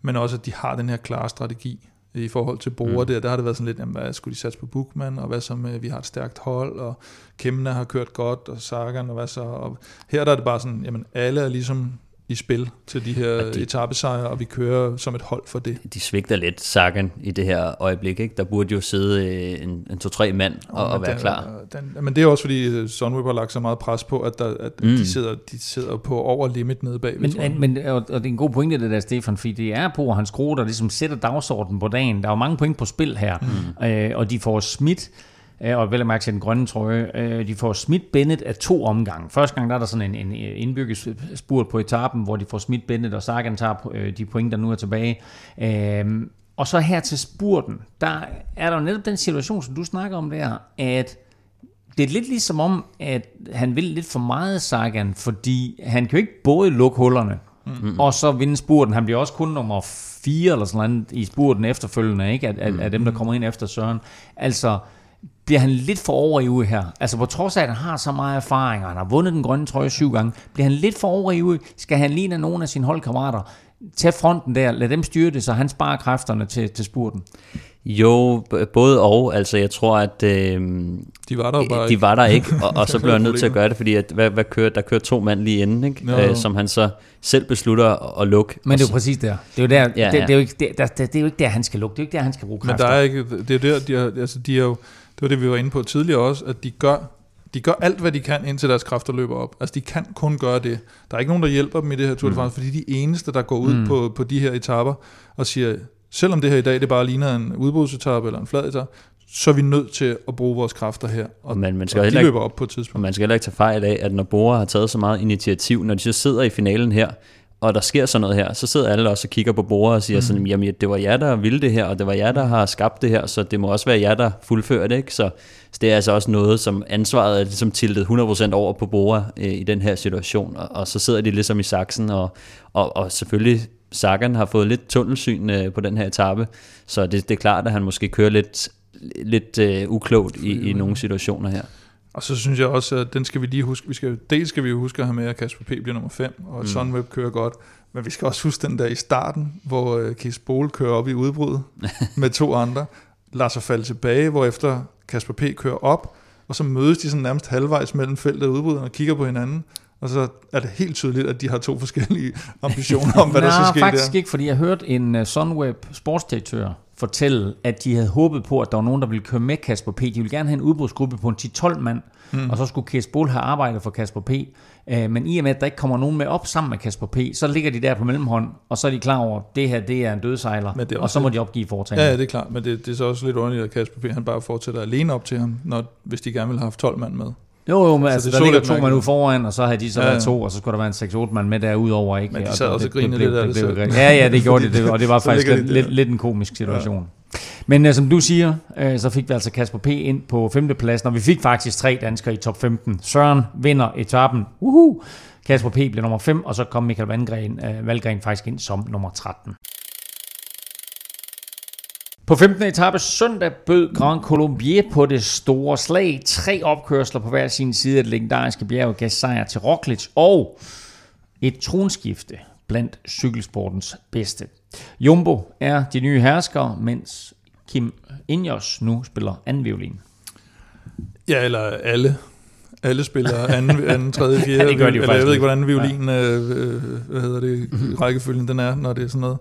men også at de har den her klare strategi i forhold til Bore mm. der, der har det været sådan lidt, jamen, hvad skulle de satse på Bookman, og hvad så med, vi har et stærkt hold, og Kemna har kørt godt, og Sagan, og hvad så, og her der er det bare sådan, jamen alle er ligesom i spil til de her Og de- etappesejre, og vi kører som et hold for det. de svigter lidt Sagan i det her øjeblik. Ikke? Der burde jo sidde øh, en, en to-tre mand og, og være den, klar. Den, men det er også fordi øh, Sunweb har lagt så meget pres på, at, der, at mm. De, sidder, de sidder på over limit nede bagved. Men, men, men og, og det er en god pointe, det der, Stefan, fordi det er på hans skrue, der ligesom sætter dagsordenen på dagen. Der er jo mange point på spil her, mm. øh, og de får smidt, øh, og vel mærke til den grønne trøje, øh, de får smidt Bennett af to omgange. Første gang der er der sådan en, en indbygget spurt på etappen, hvor de får smidt Bennett, og Sagan tager øh, de point, der nu er tilbage. Øh, og så her til spurten, der er der jo netop den situation, som du snakker om der, at det er lidt ligesom om, at han vil lidt for meget Sagan, fordi han kan jo ikke både lukke hullerne, mm. og så vinde spurten. Han bliver også kun nummer 4 eller sådan noget i spurten efterfølgende, ikke? Af, af, af dem, der kommer ind efter Søren. Altså, bliver han lidt for overivrig her? Altså på trods af, at han har så meget erfaring, og han har vundet den grønne trøje syv gange, bliver han lidt for overivrig? Skal han ligne nogle af sine holdkammerater? Tag fronten der, lad dem styre det, så han sparer kræfterne til, til spurten. Jo, både og. Altså, jeg tror, at øh, de var der bare de ikke. var der ikke, og, og så blev han nødt til at gøre det, fordi at, hvad, hvad kører, der kører to mand lige inden, ikke? Jo, jo. Øh, som han så selv beslutter at, at lukke. Men det er jo præcis der. Det er jo, der, Ja, ja, det, er jo ikke, det, der, det, er jo ikke der, han skal lukke. Det er jo ikke der, han skal bruge Men kræfter. der er ikke, det er der, de har, altså de er jo, det var det, vi var inde på tidligere også, at de gør, de gør alt, hvad de kan, indtil deres kræfter løber op. Altså, de kan kun gøre det. Der er ikke nogen, der hjælper dem i det her Tour de France, fordi de eneste, der går ud mm. på, på de her etapper og siger, selvom det her i dag, det bare ligner en udbrudsetappe eller en flad etape, så er vi nødt til at bruge vores kræfter her. Og, Men man skal og de ikke- løber op på et tidspunkt. man skal heller ikke tage fejl af, at når Bora har taget så meget initiativ, når de så sidder i finalen her, og der sker sådan noget her, så sidder alle også og kigger på bordet og siger mm. sådan, jamen det var jer, der ville det her, og det var jer, der har skabt det her, så det må også være jer, der fuldfører det, ikke? Så, så det er altså også noget, som ansvaret er ligesom tiltet 100% over på bordet øh, i den her situation, og, og så sidder de ligesom i saksen, og, og, og selvfølgelig Sagan har fået lidt tunnelsyn øh, på den her etape, så det, det er klart, at han måske kører lidt, lidt øh, uklogt i, i nogle situationer her. Og så synes jeg også, at den skal vi lige huske. Vi skal, dels skal vi jo huske at have med, at Kasper P. bliver nummer 5, og at mm. Sunweb kører godt. Men vi skal også huske den der i starten, hvor uh, Kies Bol kører op i udbruddet med to andre. Lader sig falde tilbage, hvor efter Kasper P. kører op, og så mødes de sådan nærmest halvvejs mellem feltet og udbruddet og kigger på hinanden. Og så er det helt tydeligt, at de har to forskellige ambitioner om, hvad der skal ske faktisk der. ikke, fordi jeg hørte en uh, Sunweb sportsdirektør fortælle, at de havde håbet på, at der var nogen, der ville køre med Kasper P. De ville gerne have en udbrudsgruppe på en 10-12 mand, mm. og så skulle Kies Bol have arbejdet for Kasper P. Uh, men i og med, at der ikke kommer nogen med op sammen med Kasper P., så ligger de der på mellemhånd, og så er de klar over, at det her det er en dødsejler, Men det er og så må lidt- de opgive foretagendet. Ja, ja, det er klart, men det, det er så også lidt underligt, at Kasper P. han bare fortsætter alene op til ham, når, hvis de gerne vil have haft 12 mand med. Jo, jo, men altså, det der så ligger to mand ude foran, og så havde de så Ja, været ja. to, og så skulle der være en 6-8 mand med derudover. Ikke? Men de sad det- også og det- grinede blev- lidt af det blev- selv. blev- Ja, ja, det gjorde de, det, og det var Så faktisk lidt, lidt, lidt en komisk situation. Men uh, som du siger, uh, så fik vi altså Kasper P. ind på femtepladsen, og vi fik faktisk tre danskere i top 15. Søren vinder etappen. Uhu! Kasper P. bliver nummer 5, og så kom Michael Valgren, uh, Valgren faktisk ind som nummer 13. På 15. etape søndag bød Grand Colombier på det store slag. Tre opkørsler på hver sin side af det legendariske bjerg gav sejr til Roglic og et tronskifte blandt cykelsportens bedste. Jumbo er de nye herskere, mens Kim Ineos nu spiller anden violin. Ja, eller alle. Alle spiller anden, anden tredje, fjerde. Ja, det gør de jo eller jeg ved ikke, hvordan violin, øh, øh, hvad hedder det, rækkefølgen den er, når det er sådan noget.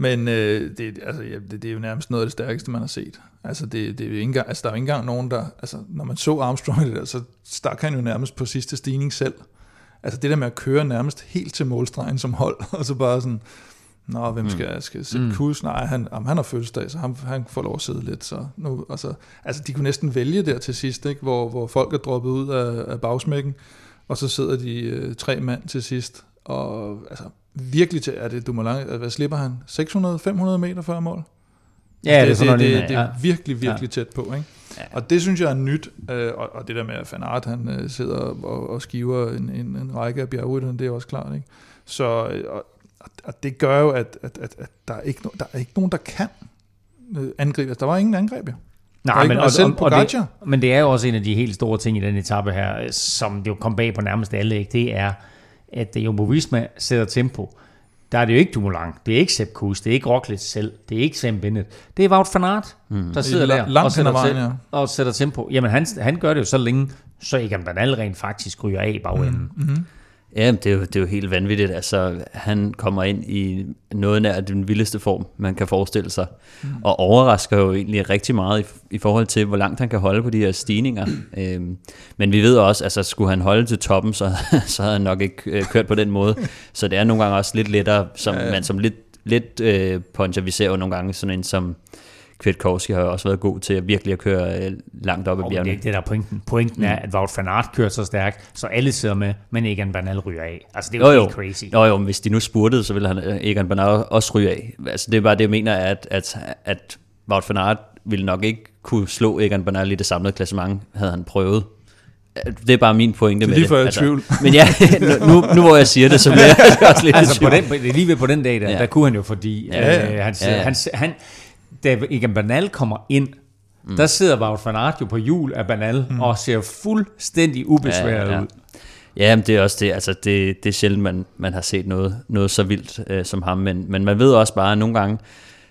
Men øh, det, altså, ja, det, det, er jo nærmest noget af det stærkeste, man har set. Altså, det, det er jo ikke engang, altså, der er jo ikke engang nogen, der... Altså, når man så Armstrong, det der, så stak han jo nærmest på sidste stigning selv. Altså det der med at køre nærmest helt til målstregen som hold, og så bare sådan, Nå, hvem skal, mm. skal sætte mm. kurs? Nej, han, jamen, han har fødselsdag, så han, han får lov at sidde lidt. Så nu, altså, altså, de kunne næsten vælge der til sidst, ikke? Hvor, hvor folk er droppet ud af, af bagsmækken, og så sidder de øh, tre mand til sidst. Og altså, virkelig til, er det Dumoulin, øh, hvad slipper han? 600-500 meter før mål? Ja, det, det, det, det, det, det er virkelig, virkelig ja. tæt på, ikke? Ja. Og det synes jeg er nyt, øh, og, og det der med, at Fanart han øh, sidder og, og skiver en, en, en række af bjergrytterne, det er også klart, ikke? Så og, og det gør jo, at, at, at, at der, er ikke no, der er ikke nogen, der kan øh, angribe. Altså, der var ingen angreb, jo. Nej, men, og, selv og, og det, men det er jo også en af de helt store ting i den etape her, som det jo kom bag på nærmest alle, ikke? det er at Jumbo Visma sætter tempo. Der er det jo ikke Dumoulin, det er ikke Sepp Kuss, det er ikke Roglic selv, det er ikke Sam Bennett, det er Wout van Aert, mm. der sidder der og sætter, vejen, ja. og sætter tempo. Jamen han, han gør det jo så længe, så Egan Bernal rent faktisk ryger af bagenden. Mm. Mm-hmm. Ja, det er, jo, det er jo helt vanvittigt. Altså, han kommer ind i noget nær den vildeste form, man kan forestille sig. Mm. Og overrasker jo egentlig rigtig meget i, i forhold til, hvor langt han kan holde på de her stigninger. øhm, men vi ved også, altså skulle han holde til toppen, så, så havde han nok ikke øh, kørt på den måde. Så det er nogle gange også lidt lettere, som, ja, ja. man som lidt, lidt øh, puncher. Vi ser jo nogle gange sådan en som Kwiatkowski har jo også været god til at virkelig at køre øh, langt op ad Og det er bjergene. ikke det, der er pointen. Pointen mm. er, at Wout van Aert kører så stærkt, så alle sidder med, men Egan Bernal ryger af. Altså det er jo, Jo, jo. helt crazy. Jo, jo, men hvis de nu spurtede, så ville han, øh, Egan Bernal også ryge af. Altså, det er bare det, jeg mener, at, at, at Wout van Aert ville nok ikke kunne slå Egan Bernal i det samlede klassement, havde han prøvet. Det er bare min pointe Det er med lige det. før jeg er tvivl. Men ja, nu, nu hvor jeg siger det, så bliver jeg også lidt i altså på den, det er lige ved på den dag, der, ja. Ja. der kunne han jo, fordi Ja, ja, ja. øh, han, Ja, ja. han, han, da Egan Bernal kommer ind, mm. der sidder Wout van Aert jo på hjul af Bernal, mm. og ser fuldstændig ubesværet ja, ja, ja. ud. Ja, men det er også det. Altså, det, det er sjældent, man, man har set noget, noget så vildt øh, som ham. Men, men man ved også bare, at nogle gange,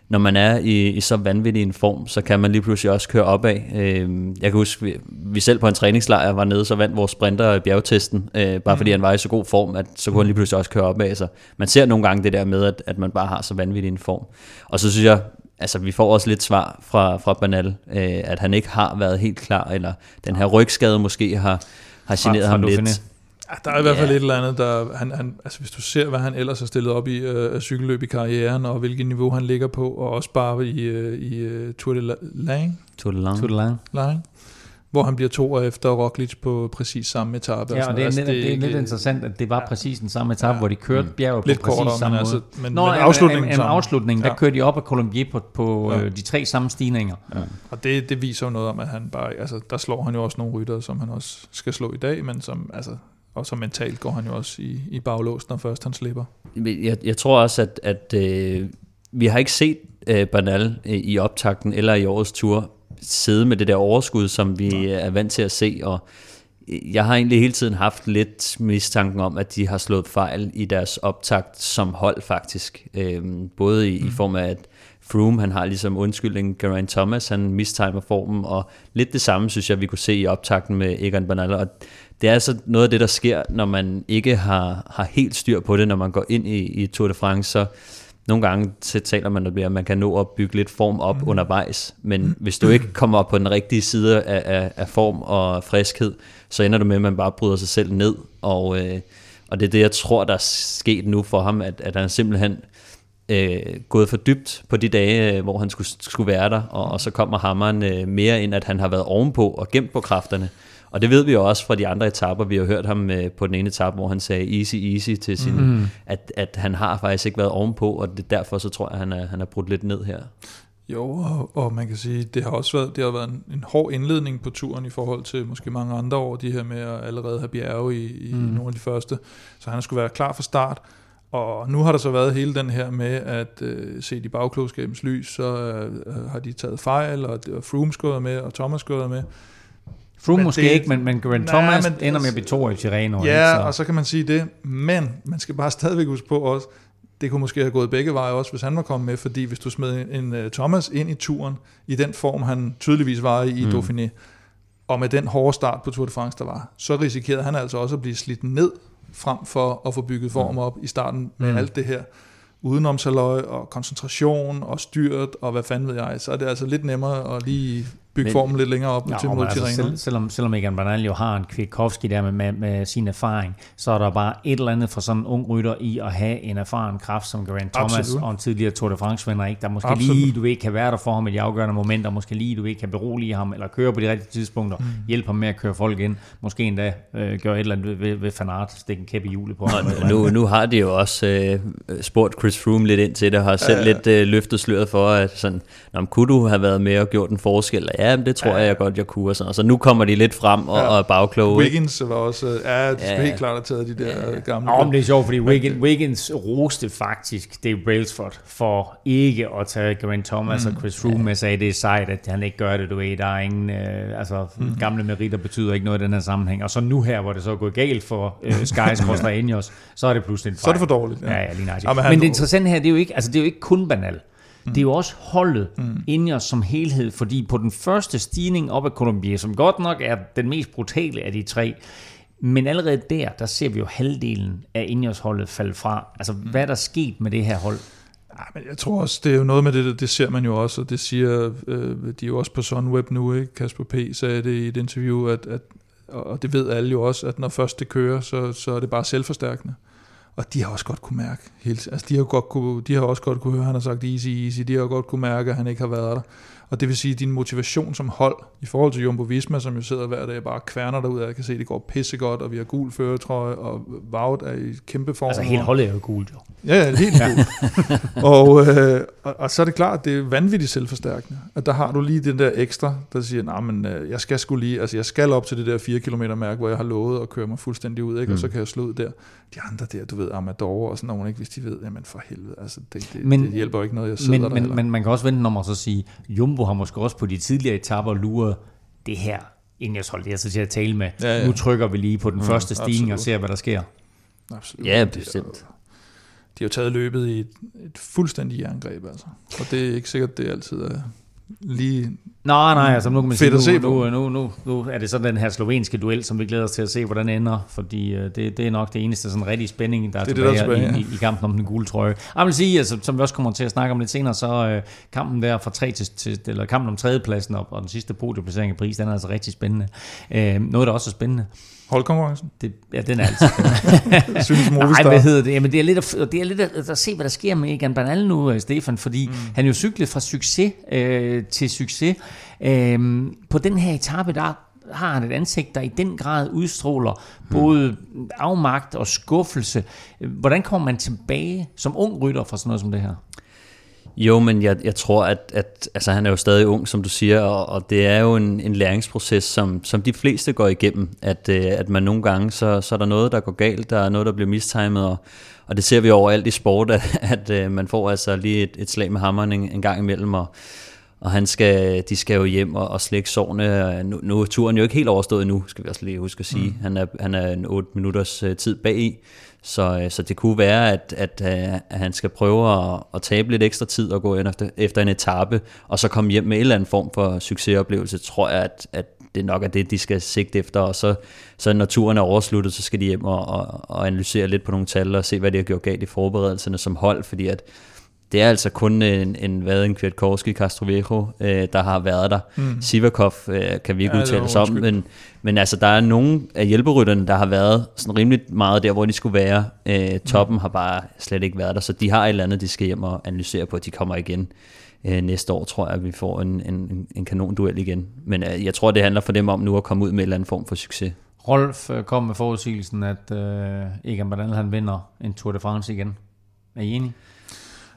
når man er i, i så vanvittig en form, så kan man lige pludselig også køre opad. Øh, jeg kan huske, vi, vi selv på en træningslejr var nede, så vandt vores sprinter i bjergtesten, øh, bare mm. fordi han var i så god form, at så kunne han lige pludselig også køre opad. Så man ser nogle gange det der med, at, at man bare har så vanvittig en form. Og så synes jeg, altså vi får også lidt svar fra, fra Banal, øh, at han ikke har været helt klar, eller den her rygskade måske har, har generet fra ham lidt. Ja, der er i hvert fald Ja. et eller andet, der, han, han, altså hvis du ser, hvad han ellers har stillet op i øh, af cykelløb i karrieren, og hvilket niveau han ligger på, og også bare i, øh, i øh, Tour de La- Lang, Tour de Lange. Tour de Lange. Lang hvor han bliver to efter Roglic på præcis samme etape. Ja, og det er, altså, det, det er lidt interessant, at det var ja. præcis den samme etape, ja. hvor de kørte bjerget på Lidt præcis kortere, samme men måde. Altså, men, Nå, men afslutningen, en, en, en afslutning, der ja. kørte de op af Colombier på, på ja. øh, de tre samme stigninger. Ja. Og det, det viser jo noget om, at han bare, altså, der slår han jo også nogle rytter, som han også skal slå i dag, men som, altså, og så mentalt går han jo også i, i baglås, når først han slipper. Jeg, jeg tror også, at, at øh, vi har ikke set øh, Bernal øh, i optakten eller i årets tur sidde med det der overskud, som vi ja. er vant til at se, og jeg har egentlig hele tiden haft lidt mistanken om, at de har slået fejl i deres optakt som hold faktisk. Øhm, både i, mm. i form af, at Froome, han har ligesom undskyldning, Geraint Thomas, han mistimer formen, og lidt det samme synes jeg, vi kunne se i optakten med Egan Bernal, og det er altså noget af det, der sker, når man ikke har, har helt styr på det, når man går ind i, i Tour de France, så nogle gange så taler man om, at man kan nå at bygge lidt form op mm. undervejs, men mm. hvis du ikke kommer op på den rigtige side af, af, af form og friskhed, så ender du med, at man bare bryder sig selv ned, og, øh, og det er det, jeg tror, der er sket nu for ham, at, at han simpelthen øh, gået for dybt på de dage, øh, hvor han skulle, skulle være der, og, og så kommer hammeren øh, mere ind, at han har været ovenpå og gemt på kræfterne. Og det ved vi jo også fra de andre etapper. Vi har hørt ham øh, på den ene etape, hvor han sagde easy, easy til sin, mm. at, at han har faktisk ikke været ovenpå, og det, derfor så tror jeg, at han er, han er brudt lidt ned her. Jo, og, og man kan sige, det har også været, det har været en, en hård indledning på turen i forhold til måske mange andre år, de her med at allerede have bjerge i, i mm. nogle af de første. Så han skulle være klar fra start. Og nu har der så været hele den her med, at øh, se i bagklogskabens lys, så øh, har de taget fejl, og, og Froome skåret med, og Thomas skåret med. Froome måske det, ikke, men, men Grant nej, Thomas men, ender med at blive to i Tirreno. Ja, ikke, så. og så kan man sige det, men man skal bare stadigvæk huske på også, det kunne måske have gået begge veje også, hvis han var kommet med, fordi hvis du smed en, en uh, Thomas ind i turen, i den form, han tydeligvis var i, mm. i Dauphiné, og med den hårde start på Tour de France, der var, så risikerede han altså også at blive slidt ned, frem for at få bygget form mm. op i starten med mm. alt det her udenomsaløj og koncentration og styrt og hvad fanden ved jeg, så er det altså lidt nemmere at lige bygge formen lidt længere op ja, til mod altså selv, selvom, selvom Egan Bernal jo har en Kwiatkowski der med, med, med sin erfaring, så er der bare et eller andet for sådan en ung rytter i at have en erfaren kraft som Geraint Thomas Absolut. og en tidligere Tour de France-vinder, ikke? der måske Absolut. lige, du ved, kan være der for ham i de afgørende momenter, måske lige, du ved, kan berolige ham, eller køre på de rigtige tidspunkter, mm. hjælpe ham med at køre folk ind, måske endda øh, gøre et eller andet ved, ved Fanart, stikke en kæp i hjulet på ham. Nu, nu har de jo også øh, spurgt Chris Froome lidt ind til det, og har selv øh, lidt øh, løftet sløret for, at sådan, kunne du have været med og gjort en forskel? Ja, det tror ja. jeg, jeg godt, jeg kunne. Og sådan. Så nu kommer de lidt frem og, ja. og er bagkloge. Wiggins var også, ja, det ja. helt klart have taget de der ja. gamle. Nå, men det er sjovt, fordi Wiggins, Wiggins roste faktisk Dave Brailsford for ikke at tage Geraint Thomas mm. og Chris Froome med sig. Det er sejt, at han ikke gør det, du ved. Der er ingen, øh, altså mm. gamle meritter betyder ikke noget i den her sammenhæng. Og så nu her, hvor det så er gået galt for øh, Sky Costa Ineos, så er det pludselig en fejl. Så er det for dårligt. Ja, ja, ja lige ja, men, men det interessante her, det er jo ikke, altså, det er jo ikke kun banalt. Mm. Det er jo også holdet mm. Ineos som helhed, fordi på den første stigning op ad Colombier, som godt nok er den mest brutale af de tre, men allerede der, der ser vi jo halvdelen af Ineos holdet falde fra. Altså, mm. hvad er der sket med det her hold? Ja, men jeg tror også, det er jo noget med det, det ser man jo også, og det siger øh, de er jo også på Sunweb nu, ikke? Kasper P. sagde det i et interview, at, at, og det ved alle jo også, at når først det kører, så, så er det bare selvforstærkende. Og de har også godt kunne mærke, hele, altså de har, godt kunne, de har også godt kunne høre, at han har sagt easy, easy, de har godt kunne mærke, at han ikke har været der. Og det vil sige, at din motivation som hold, i forhold til Jumbo Visma, som jo sidder hver dag bare kværner derude, jeg kan se, at det går pissegodt, og vi har gul føretrøje, og Wout er i kæmpe form. Altså helt holdet er jo gult, jo. Ja, ja, helt ja. og, øh, og, og, så er det klart, at det er vanvittigt selvforstærkende. At der har du lige den der ekstra, der siger, nej, men øh, jeg skal skulle lige, altså jeg skal op til det der 4 km mærke, hvor jeg har lovet at køre mig fuldstændig ud, ikke? Mm. og så kan jeg slå ud der. De andre der, du ved, Amador og sådan nogen, ikke? hvis de ved, jamen for helvede, altså det, det, men, det hjælper ikke noget, jeg sidder men, der. Men, men man kan også vente om at så sige, Jumbo har måske også på de tidligere etaper luret det her inden jeg holdt det så til at tale med. Ja, ja. Nu trykker vi lige på den mm, første stigning absolut. og ser, hvad der sker. Absolut. Ja, bestemt de har jo taget løbet i et, et fuldstændigt jerngreb, altså. Og det er ikke sikkert, det altid er lige Nej, nej, altså nu kan man sige, nu, nu, nu, nu, nu er det så den her slovenske duel, som vi glæder os til at se, hvordan ender, fordi uh, det, det er nok det eneste sådan rigtig spænding, der er, det er tilbage, det, der er tilbage i, ja. i, i kampen om den gule trøje. Jeg vil sige, altså, som vi også kommer til at snakke om lidt senere, så uh, kampen der fra 3 til, til, eller kampen om tredjepladsen op, og den sidste podieplacering i pris, den er altså rigtig spændende. Uh, noget, der også er spændende, Holdkonkurrencen? Det, ja, den er altid. Synes Nej, hvad hedder det? Jamen, det er lidt at, det er lidt at, at se, hvad der sker med Egan Bernal nu, Stefan, fordi mm. han jo cyklet fra succes øh, til succes. Øh, på den her etape, der har han et ansigt, der i den grad udstråler både afmagt og skuffelse. Hvordan kommer man tilbage som ung rytter fra sådan noget som det her? Jo, men jeg, jeg tror, at, at altså, han er jo stadig ung, som du siger, og, og det er jo en, en læringsproces, som, som de fleste går igennem, at, øh, at man nogle gange, så, så er der noget, der går galt, der er noget, der bliver mistimet, og, og det ser vi overalt i sport, at, at, at man får altså lige et, et slag med hammeren en, en gang imellem, og, og han skal, de skal jo hjem og, og slække sårene. Nu, nu er turen jo ikke helt overstået nu, skal vi også lige huske at sige. Mm. Han, er, han er en 8 minutters uh, tid bag i, så, øh, så det kunne være, at, at, at han skal prøve at, at tabe lidt ekstra tid og gå efter, efter en etape, og så komme hjem med en eller anden form for succesoplevelse, tror jeg, at, at det nok er det, de skal sigte efter, og så, så når turen er oversluttet, så skal de hjem og, og, og analysere lidt på nogle tal, og se, hvad de har gjort galt i forberedelserne som hold, fordi at det er altså kun en, en hvad, en Kwiatkowski, Castroviejo, øh, der har været der. Mm. Sivakov øh, kan vi ikke ja, udtale os om, men, men altså, der er nogle af hjælperytterne, der har været sådan rimelig meget der, hvor de skulle være. Øh, toppen mm. har bare slet ikke været der, så de har et eller andet, de skal hjem og analysere på, at de kommer igen. Øh, næste år tror jeg, at vi får en, en, en kanonduel igen. Men øh, jeg tror, det handler for dem om nu at komme ud med en eller anden form for succes. Rolf øh, kom med forudsigelsen, at øh, Egan Bernal han vinder en Tour de France igen. Er I enige?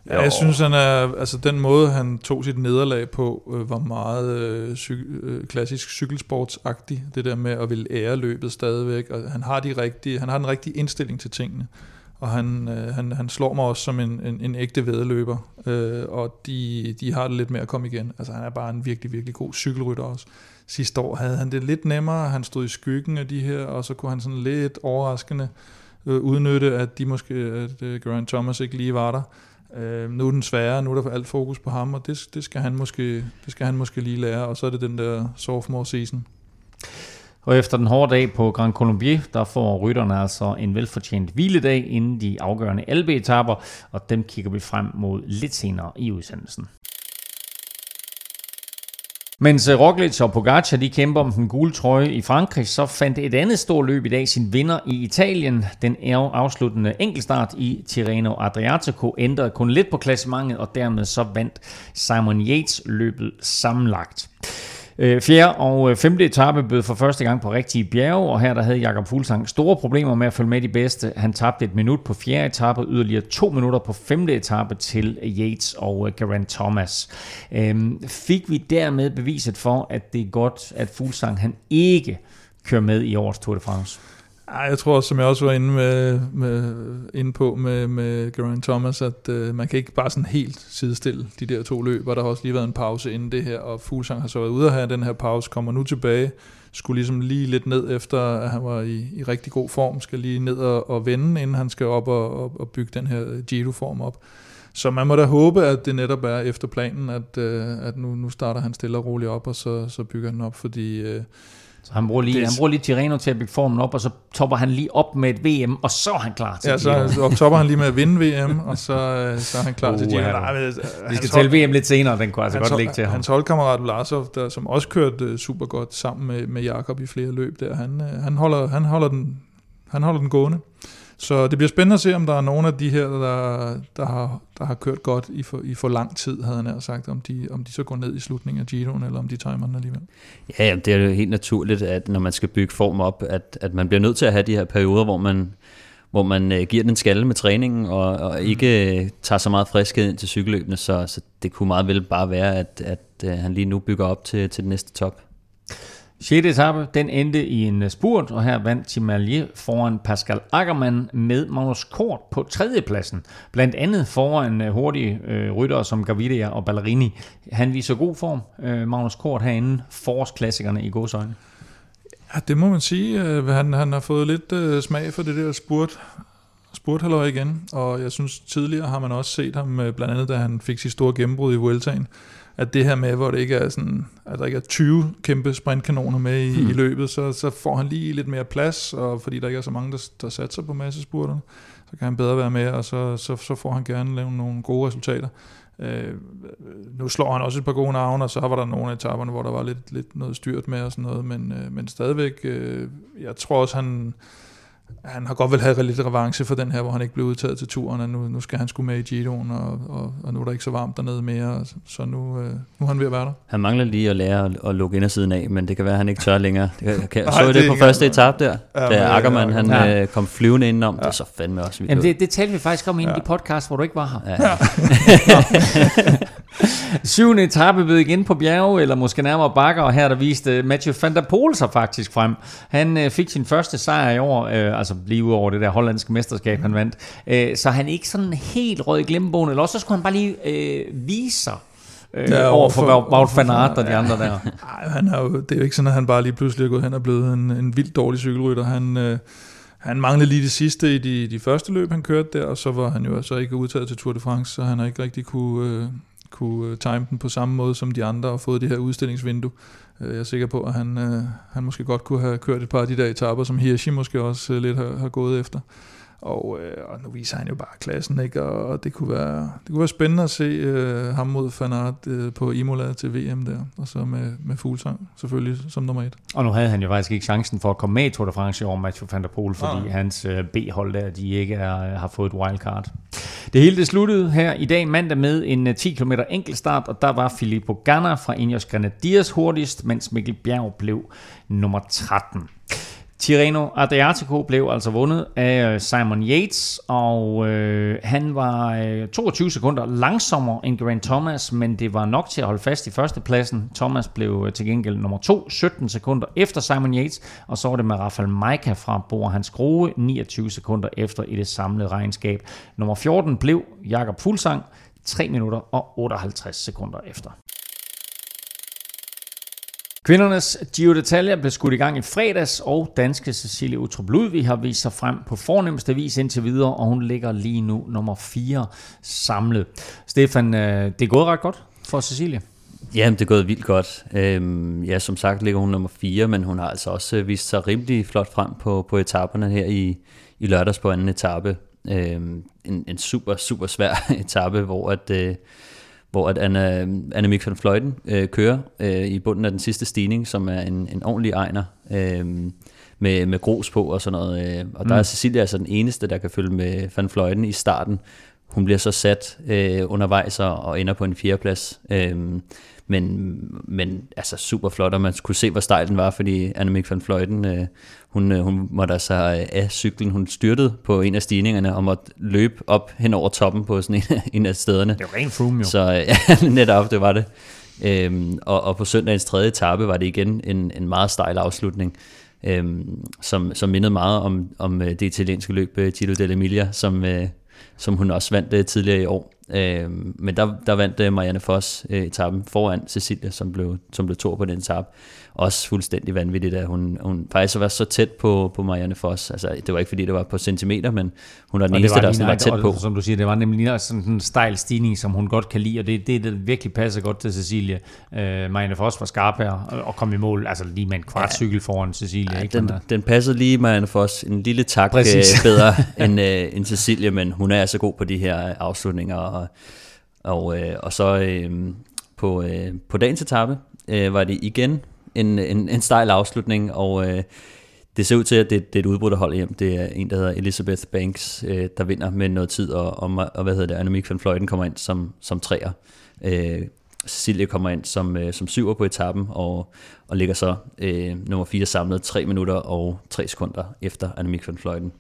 Ja, jeg synes, han er, altså den måde, han tog sit nederlag på, øh, var meget øh, cy- øh, klassisk cykelsportsagtig. Det der med at ville ære løbet stadigvæk. Og han har, de rigtige, han har den rigtige indstilling til tingene. Og han, øh, han, han slår mig også som en, en, en ægte vedløber. Øh, og de, de har det lidt med at komme igen. Altså han er bare en virkelig, virkelig god cykelrytter også. Sidste år havde han det lidt nemmere. Han stod i skyggen af de her, og så kunne han sådan lidt overraskende øh, udnytte, at de måske, at øh, Grant Thomas ikke lige var der. Øh, nu er den svære, nu er der alt fokus på ham, og det, det, skal han måske, det skal han måske lige lære, og så er det den der sophomore season. Og efter den hårde dag på Grand Colombier, der får rytterne altså en velfortjent hviledag inden de afgørende albe-etapper, og dem kigger vi frem mod lidt senere i udsendelsen. Mens øh, Roglic og Pogacar de kæmper om den gule trøje i Frankrig, så fandt et andet stort løb i dag sin vinder i Italien. Den afsluttende enkeltstart i Tirreno Adriatico ændrede kun lidt på klassementet, og dermed så vandt Simon Yates løbet sammenlagt. Øh, fjerde og øh, femte etape bød for første gang på rigtige bjerge, og her der havde Jakob Fuglsang store problemer med at følge med de bedste. Han tabte et minut på fjerde etape, yderligere to minutter på femte etape til Yates og Garant Geraint Thomas. Øhm, fik vi dermed beviset for, at det er godt, at Fuglsang han ikke kører med i årets Tour de France? Ej, jeg tror som jeg også var inde, med, med, inde på med, med Geraint Thomas, at øh, man kan ikke bare sådan helt sidestille de der to løb, og der har også lige været en pause inden det her, og Fuglsang har så været ude at have den her pause, kommer nu tilbage, skulle ligesom lige lidt ned efter, at han var i, i rigtig god form, skal lige ned og, og vende, inden han skal op og, og, og bygge den her Giro-form op. Så man må da håbe, at det netop er efter planen, at, øh, at nu, nu starter han stille og roligt op, og så, så bygger han op, fordi... Øh, så han bruger, lige, det, han bruger lige Tirreno til at bygge formen op, og så topper han lige op med et VM, og så er han klar til Ja, så, så topper han lige med at vinde VM, og så, øh, så er han klar uh, til Giro. Ja, øh, Vi skal tælle VM lidt senere, den kunne altså godt ligge til ham. Hans holdkammerat Vlasov, der, som også kørte uh, super godt sammen med, med Jakob i flere løb der, han, uh, han, holder, han, holder den, han holder den gående. Så det bliver spændende at se, om der er nogen af de her, der, der, har, der har kørt godt i for, i for lang tid, havde han sagt, om de, om de så går ned i slutningen af Giroen, eller om de timer den alligevel. Ja, jamen, det er jo helt naturligt, at når man skal bygge form op, at, at man bliver nødt til at have de her perioder, hvor man, hvor man øh, giver den skalle med træningen, og, og mm. ikke øh, tager så meget friskhed ind til cykelløbene, så, så det kunne meget vel bare være, at, at øh, han lige nu bygger op til, til den næste top. 6. etape, den endte i en øh, spurt, og her vandt Tim foran Pascal Ackermann med Magnus Kort på tredjepladsen. Blandt andet foran øh, hurtige øh, ryttere som Gaviria og Ballerini. Han viser god form, øh, Magnus Kort herinde, forårsklassikerne i godsøjne. Ja, det må man sige. Øh, han, han har fået lidt øh, smag for det der spurt, spurthalløj igen, og jeg synes tidligere har man også set ham, blandt andet da han fik sit store gennembrud i Vueltaen, at det her med, hvor det ikke er sådan, at der ikke er 20 kæmpe sprintkanoner med i, hmm. i løbet, så, så får han lige lidt mere plads, og fordi der ikke er så mange, der, der satser på massespurterne, så kan han bedre være med, og så, så, så får han gerne lavet nogle gode resultater. Øh, nu slår han også et par gode navne, og så var der nogle af etaperne, hvor der var lidt, lidt noget styrt med og sådan noget, men, øh, men stadigvæk, øh, jeg tror også, han, han har godt vel have lidt revanche for den her, hvor han ikke blev udtaget til turen, og nu, nu skal han skulle med i Giroen, og, og, og nu er der ikke så varmt dernede mere, så nu, øh, nu er han ved at være der. Han mangler lige at lære at, at lukke indersiden af, men det kan være, at han ikke tør længere. Det kan, kan, så det, det på første etape der, ja, da Ackermann han ja. øh, kom flyvende indenom. Ja. Det er så fandme også vildt. Jamen det, det talte vi faktisk om i ja. de podcast, hvor du ikke var her. Ja. Syvende etape ved igen på bjerge, eller måske nærmere bakker, og her der viste Mathieu van der Poel sig faktisk frem. Han øh, fik sin første sejr i år, øh, altså lige ud over det der hollandske mesterskab, han vandt. Øh, så han ikke sådan helt rød i glemmebogen, eller også så skulle han bare lige øh, vise sig øh, ja, over for Wout van Aert og de andre der. Ej, han er jo, det er jo ikke sådan, at han bare lige pludselig er gået hen og blevet en, en vildt dårlig cykelrytter. Han, øh, han manglede lige det sidste i de, de første løb, han kørte der, og så var han jo altså ikke udtaget til Tour de France, så han har ikke rigtig kunne, øh, kunne øh, time den på samme måde som de andre og fået det her udstillingsvindue. Øh, jeg er sikker på, at han, øh, han måske godt kunne have kørt et par af de der etaper, som Hirschi måske også lidt har, har gået efter. Og, øh, og nu viser han jo bare klassen, ikke? Og det kunne være, det kunne være spændende at se øh, ham mod Fanart øh, på Imola til VM der, og så med, med Fuglsang selvfølgelig som nummer et. Og nu havde han jo faktisk ikke chancen for at komme med i Tour de France i år, Mathieu van der Poel, fordi ja. hans øh, B-hold der, de ikke er, har fået et wildcard. Det hele det sluttede her i dag mandag med en 10 km enkeltstart, og der var Filippo Ganna fra Ineos Grenadiers hurtigst, mens Mikkel Bjerg blev nummer 13. Tirreno Adriatico blev altså vundet af øh, Simon Yates, og øh, han var øh, 22 sekunder langsommere end Grant Thomas, men det var nok til at holde fast i førstepladsen. Thomas blev øh, til gengæld nummer 2, 17 sekunder efter Simon Yates, og så var det med Rafael Maika fra Bor Hans Grohe, 29 sekunder efter i det samlede regnskab. Nummer 14 blev Jakob Fuglsang, 3 minutter og 58 sekunder efter. Kvindernes Giro d'Italia blev skudt i gang i fredags, og danske Cecilie Utrup Ludvig har vist sig frem på fornemmeste vis indtil videre, og hun ligger lige nu nummer 4 samlet. Stefan, øh, det er gået ret godt for Cecilie. Jamen, det er gået vildt godt. Øhm, ja, som sagt ligger hun nummer 4, men hun har altså også øh, vist sig rimelig flot frem på, på etaperne her i, i lørdags på anden etape. Øhm, en, en super, super svær etape, hvor at... Øh, hvor at Anna, Anna van Fløjten øh, kører øh, i bunden af den sidste stigning, som er en, en ordentlig egner øh, med, med grus på og sådan noget. Øh, og der mm. er Cecilia altså den eneste, der kan følge med Van Fløjten i starten. Hun bliver så sat øh, undervejs og ender på en fjerdeplads. Øh, men, men altså super flot, og man kunne se, hvor stejl den var, fordi Annemiek van Fløjten, øh, hun, øh, hun måtte altså af cyklen, hun styrtede på en af stigningerne, og måtte løbe op hen over toppen på sådan en, en af stederne. Det var rent froome jo. Så ja, netop, det var det. Øhm, og, og på søndagens tredje etape var det igen en, en meget stejl afslutning, øhm, som, som mindede meget om, om øh, det italienske løb øh, Giro dell'Emilia, som, øh, som hun også vandt tidligere i år. Øh, men der, der vandt øh, Marianne Foss øh, etappen foran Cecilia, som blev, som blev to på den etape også fuldstændig vanvittigt, at hun, hun faktisk var så tæt på, på Marianne Foss. Altså, det var ikke fordi, det var på centimeter, men hun er den eneste, der var tæt på. Som du siger, det var nemlig sådan en stejl stigning, som hun godt kan lide, og det det, det virkelig passer godt til Cecilie. Uh, Marianne Foss var skarp her og kom i mål, altså lige med en kvart cykel foran Cecilie. Ja, ikke? Den, den passede lige Marianne Foss en lille tak Præcis. Øh, bedre end, uh, end Cecilie, men hun er altså god på de her afslutninger, og, og, uh, og så uh, på, uh, på dagens etape, uh, var det igen en, en, en stejl afslutning, og øh, det ser ud til, at det, det er et udbrudt hold hjem. Det er en, der hedder Elizabeth Banks, øh, der vinder med noget tid, og, og, og hvad hedder det, Annemiek van Fløjten kommer ind som, som træer. Øh, Cecilie kommer ind som, øh, som syver på etappen, og, og ligger så øh, nummer 4 samlet 3 minutter og 3 sekunder efter Annemiek van Fløjten.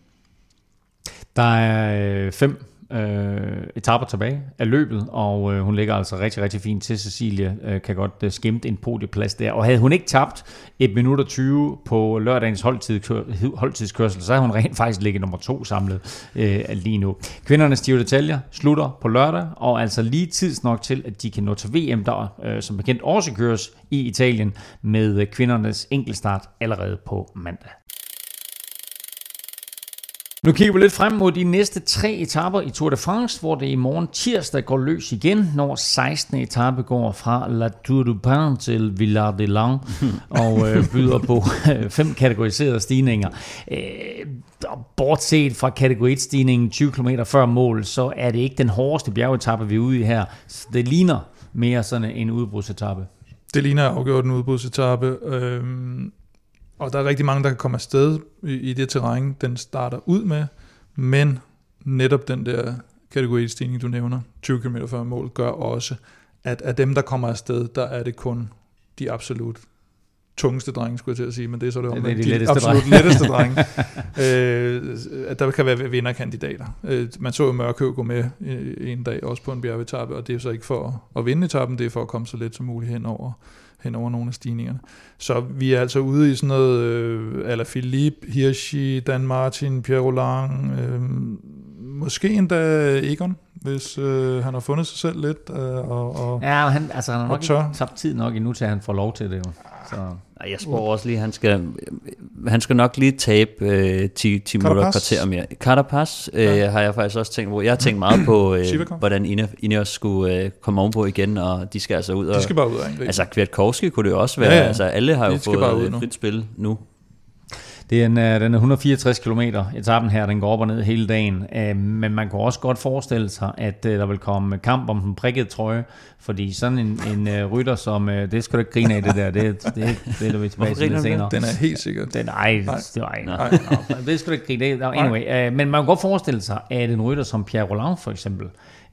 Der er øh, fem øh, etaper tilbage af løbet, og øh, hun ligger altså rigtig, rigtig fint til. Cecilie øh, kan godt øh, skimte en podieplads der. Og havde hun ikke tabt et minut og 20 på lørdagens holdtidskørsel, så havde hun rent faktisk ligget nummer to samlet øh, lige nu. Kvindernes stive detaljer slutter på lørdag, og altså lige tids nok til, at de kan nå til VM, der øh, som bekendt også køres i Italien med øh, kvindernes enkeltstart allerede på mandag. Nu kigger vi lidt frem mod de næste tre etapper i Tour de France, hvor det i morgen tirsdag går løs igen, når 16. etape går fra La Tour du Pin til Villard de Lang og øh, byder på øh, fem kategoriserede stigninger. Øh, bortset fra kategori 1-stigningen 20 km før mål, så er det ikke den hårdeste bjergetappe, vi er ude i her. Det ligner mere sådan en udbrudsetappe. Det ligner afgjort en udbrudsetappe. Øhm og der er rigtig mange, der kan komme afsted i, i det terræn, den starter ud med, men netop den der kategori stigning, du nævner, 20 km før mål, gør også, at af dem, der kommer afsted, der er det kun de absolut tungeste drenge, skulle jeg til at sige, men det er så det, Det er de, de letteste absolut drenge. letteste drenge. øh, at der kan være vinderkandidater. Øh, man så jo Mørkøv gå med øh, en dag, også på en bjergetappe, og det er så ikke for at vinde etappen, det er for at komme så let som muligt hen over, hen over nogle af stigningerne. Så vi er altså ude i sådan noget øh, Ala Philippe, Hirschi, Dan Martin, Pierre Roland, øh, måske endda Egon, hvis øh, han har fundet sig selv lidt. Øh, og, og, Ja, han, altså, han har nok tør. ikke tabt tid nok endnu til, at han får lov til det jo. Så. Ej, Jeg spår også lige, han skal, han skal nok lige tabe øh, 10, 10 minutter Carapaz? kvarter mere. Carapaz øh, Ja. har jeg faktisk også tænkt på. Jeg har tænkt meget på, øh, hvordan Ine- Ineos skulle øh, komme ovenpå igen, og de skal altså ud og... de skal bare ud angribe. Altså Kwiatkowski kunne det jo også være. Ja, Ja. Altså alle har jo De ud fået frit spil nu. Det er en, øh, den er 164 km. Etappen her, den går op og ned hele dagen. Øh, Men man kunne også godt forestille sig, at øh, der vil komme kamp om den prikkede trøje. Fordi sådan en, en øh, rytter som... øh, Det skal du ikke grine af, det der. Det, det, det, er vi tilbage til lidt senere. Den er helt sikkert. Den, ej, Nej. det var ikke. Nej. Det skal du ikke grine af. Anyway, øh, men man kan godt forestille sig, at en rytter som Pierre Roland for eksempel,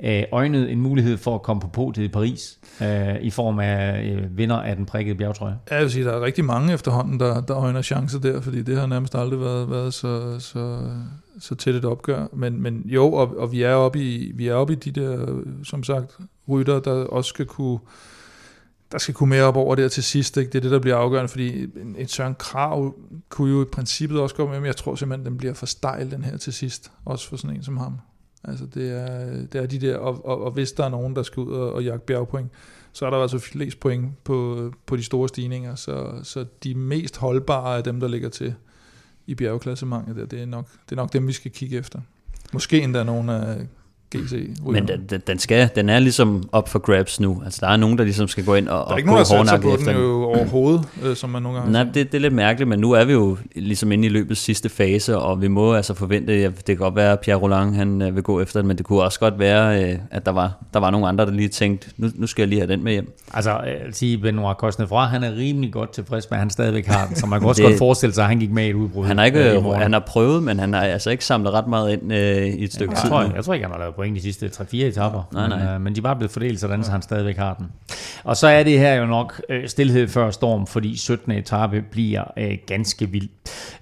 øh, øjnede en mulighed for at komme på podiet i Paris, øh, i form af øh, vinder af den prikkede bjergtrøje. Ja, Jeg vil sige, der er rigtig mange efterhånden, der, der øjner chancer der, fordi det har nærmest aldrig været, været så, så, så tæt et opgør. Men, men jo, og, og vi, er oppe i, vi er oppe i de der, som sagt, rytter, der også skal kunne der skal kunne mere op over der til sidst. Ikke? Det er det, der bliver afgørende, fordi en, en Søren Krav kunne jo i princippet også gå med, men jeg tror simpelthen, den bliver for stejl, den her til sidst. Også for sådan en som ham. Altså det er, det er de der, og, og, og hvis der er nogen, der skal ud og, og jagte bjergpoint, så er der altså flest point på, på de store stigninger, så, så de mest holdbare af dem, der ligger til i bjergklassementet, der, det, er nok, det er nok dem, vi skal kigge efter. Måske endda nogle af GC. Men den, den, den, skal, den er ligesom op for grabs nu. Altså der er nogen, der ligesom skal gå ind og, der er og ikke gå nogen, der på efter den den. jo overhovedet, øh, som man nogle gange Nej, har det, det er lidt mærkeligt, men nu er vi jo ligesom inde i løbets sidste fase, og vi må altså forvente, at det kan godt være, at Pierre Roland han øh, vil gå efter den, men det kunne også godt være, øh, at der var, der var nogle andre, der lige tænkte, nu, nu skal jeg lige have den med hjem. Altså, jeg vil sige, Benoit Cosnefra, han er rimelig godt tilfreds med, at han stadigvæk har den, så man kan også Det- godt forestille sig, at han gik med i et udbrud. Han har, øh, ikke, morgen. han har prøvet, men han har altså ikke samlet ret meget ind øh, i et stykke jeg, tid tror, nu. jeg tror ikke, han har lavet point de sidste 3-4 etapper, Nej, men, nej. Øh, men de er bare blevet fordelt sådan, så han stadigvæk har den. Og så er det her jo nok øh, stillhed før storm, fordi 17. etape bliver øh, ganske vild.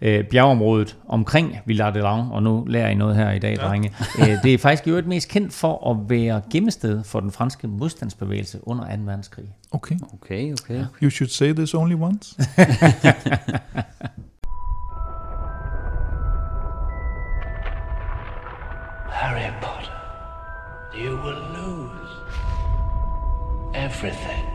Øh, bjergeområdet omkring Villard de Lang, og nu lærer I noget her i dag, ja. drenge, øh, det er faktisk jo et mest kendt for at være gemmested for den franske modstandsbevægelse under 2. verdenskrig. Okay. Okay, okay. You should say this only once. Harry Potter, you will lose everything.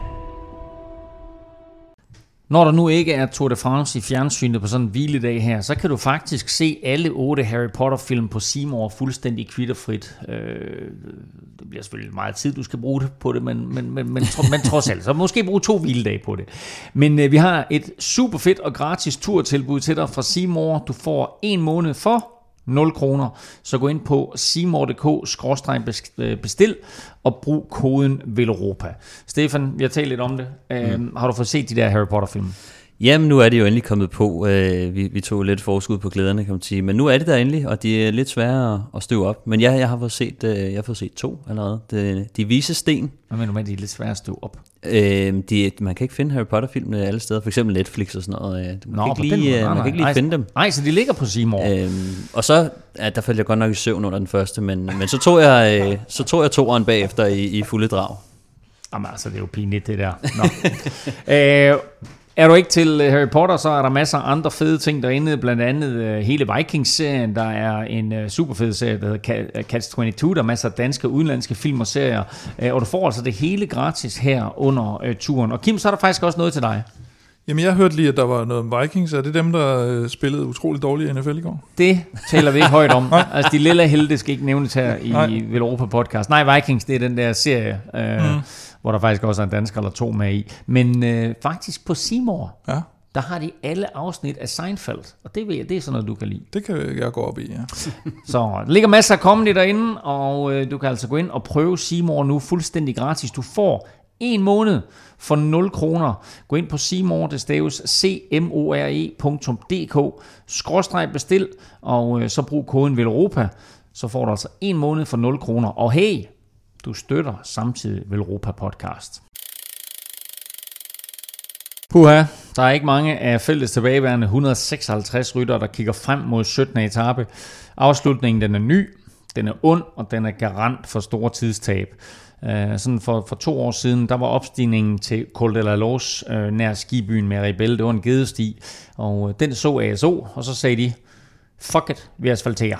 Når der nu ikke er Tour de France i fjernsynet på sådan en hviledag her, så kan du faktisk se alle otte Harry Potter-film på Seymour fuldstændig kvitterfrit. Øh, det bliver selvfølgelig meget tid, du skal bruge på det, men, men, men, men, tro, men trods alt, så måske bruge to hviledage på det. Men øh, vi har et super fedt og gratis turtilbud til dig fra Seymour. Du får en måned for 0 kroner. Så gå ind på seymour.dk-bestil og brug koden VELOROPA. Stefan, vi har talt lidt om det. Mm. Har du fået set de der Harry Potter-film? Jamen, nu er det jo endelig kommet på. Øh, vi, vi tog lidt forskud på glæderne, kan man sige. Men nu er det der endelig, og de er lidt svære at, støve op. Men ja, jeg har fået set, øh, jeg har fået set to allerede. De, de vise sten. Hvad mener du med, at de er lidt svære at stå op? Øh, de, man kan ikke finde Harry Potter-filmene alle steder. For eksempel Netflix og sådan noget. øh, Man kan på ikke lige, måde. man kan ikke lige Nej, finde dem. Nej, så de ligger på Seymour. Øh. Og så, ja, der faldt jeg godt nok i søvn under den første, men, men så tog jeg, øh, så tog jeg toeren bagefter i, i fulde drag. Jamen altså, det er jo pinligt det der. Nå. øh, er du ikke til øh, Harry Potter, så er der masser af andre fede ting derinde, blandt andet øh, hele Vikings-serien, der er en øh, super fed serie, der hedder Ca- Catch 22, der er masser af danske og udenlandske film og serier, og du får altså det hele gratis her under turen. Og Kim, så er der faktisk også noget til dig. Jamen, jeg hørte lige, at der var noget om Vikings. Er det dem, der spillede utroligt dårligt i NFL i går? Det taler vi ikke højt om. altså, de lille helte skal ikke nævnes her i Nej. Velropa podcast. Nej, Vikings, det er den der serie, øh, mm. Hvor der faktisk også er en dansker eller to med i. Men øh, faktisk på Seymour, Ja, der har de alle afsnit af Seinfeld. Og det ved jeg, det er sådan noget, du kan lide. det kan jeg gå op i, ja. Så der ligger masser af comedy derinde, og øh, du kan altså gå ind og prøve Seymour nu fuldstændig gratis. Du får en måned for 0 kroner. Gå ind på Seymour, det staves cmore.dk, skråstreg bestil, og øh, så brug koden VELOROPA, så får du altså en måned for 0 kroner. Og hey, du støtter samtidig Velropa podcast. Puha, der er ikke mange af feltets tilbageværende 156 rytter, der kigger frem mod 17. etape. Afslutningen den er ny, den er ond, og den er garant for store tidstab. Uh, sådan for, for to år siden, der var opstigningen til Col de la Los uh, øh, nær skibyen Maribel. Det var en gedesti, og uh, den så ASO, og så sagde de, fuck it, vi asfalterer.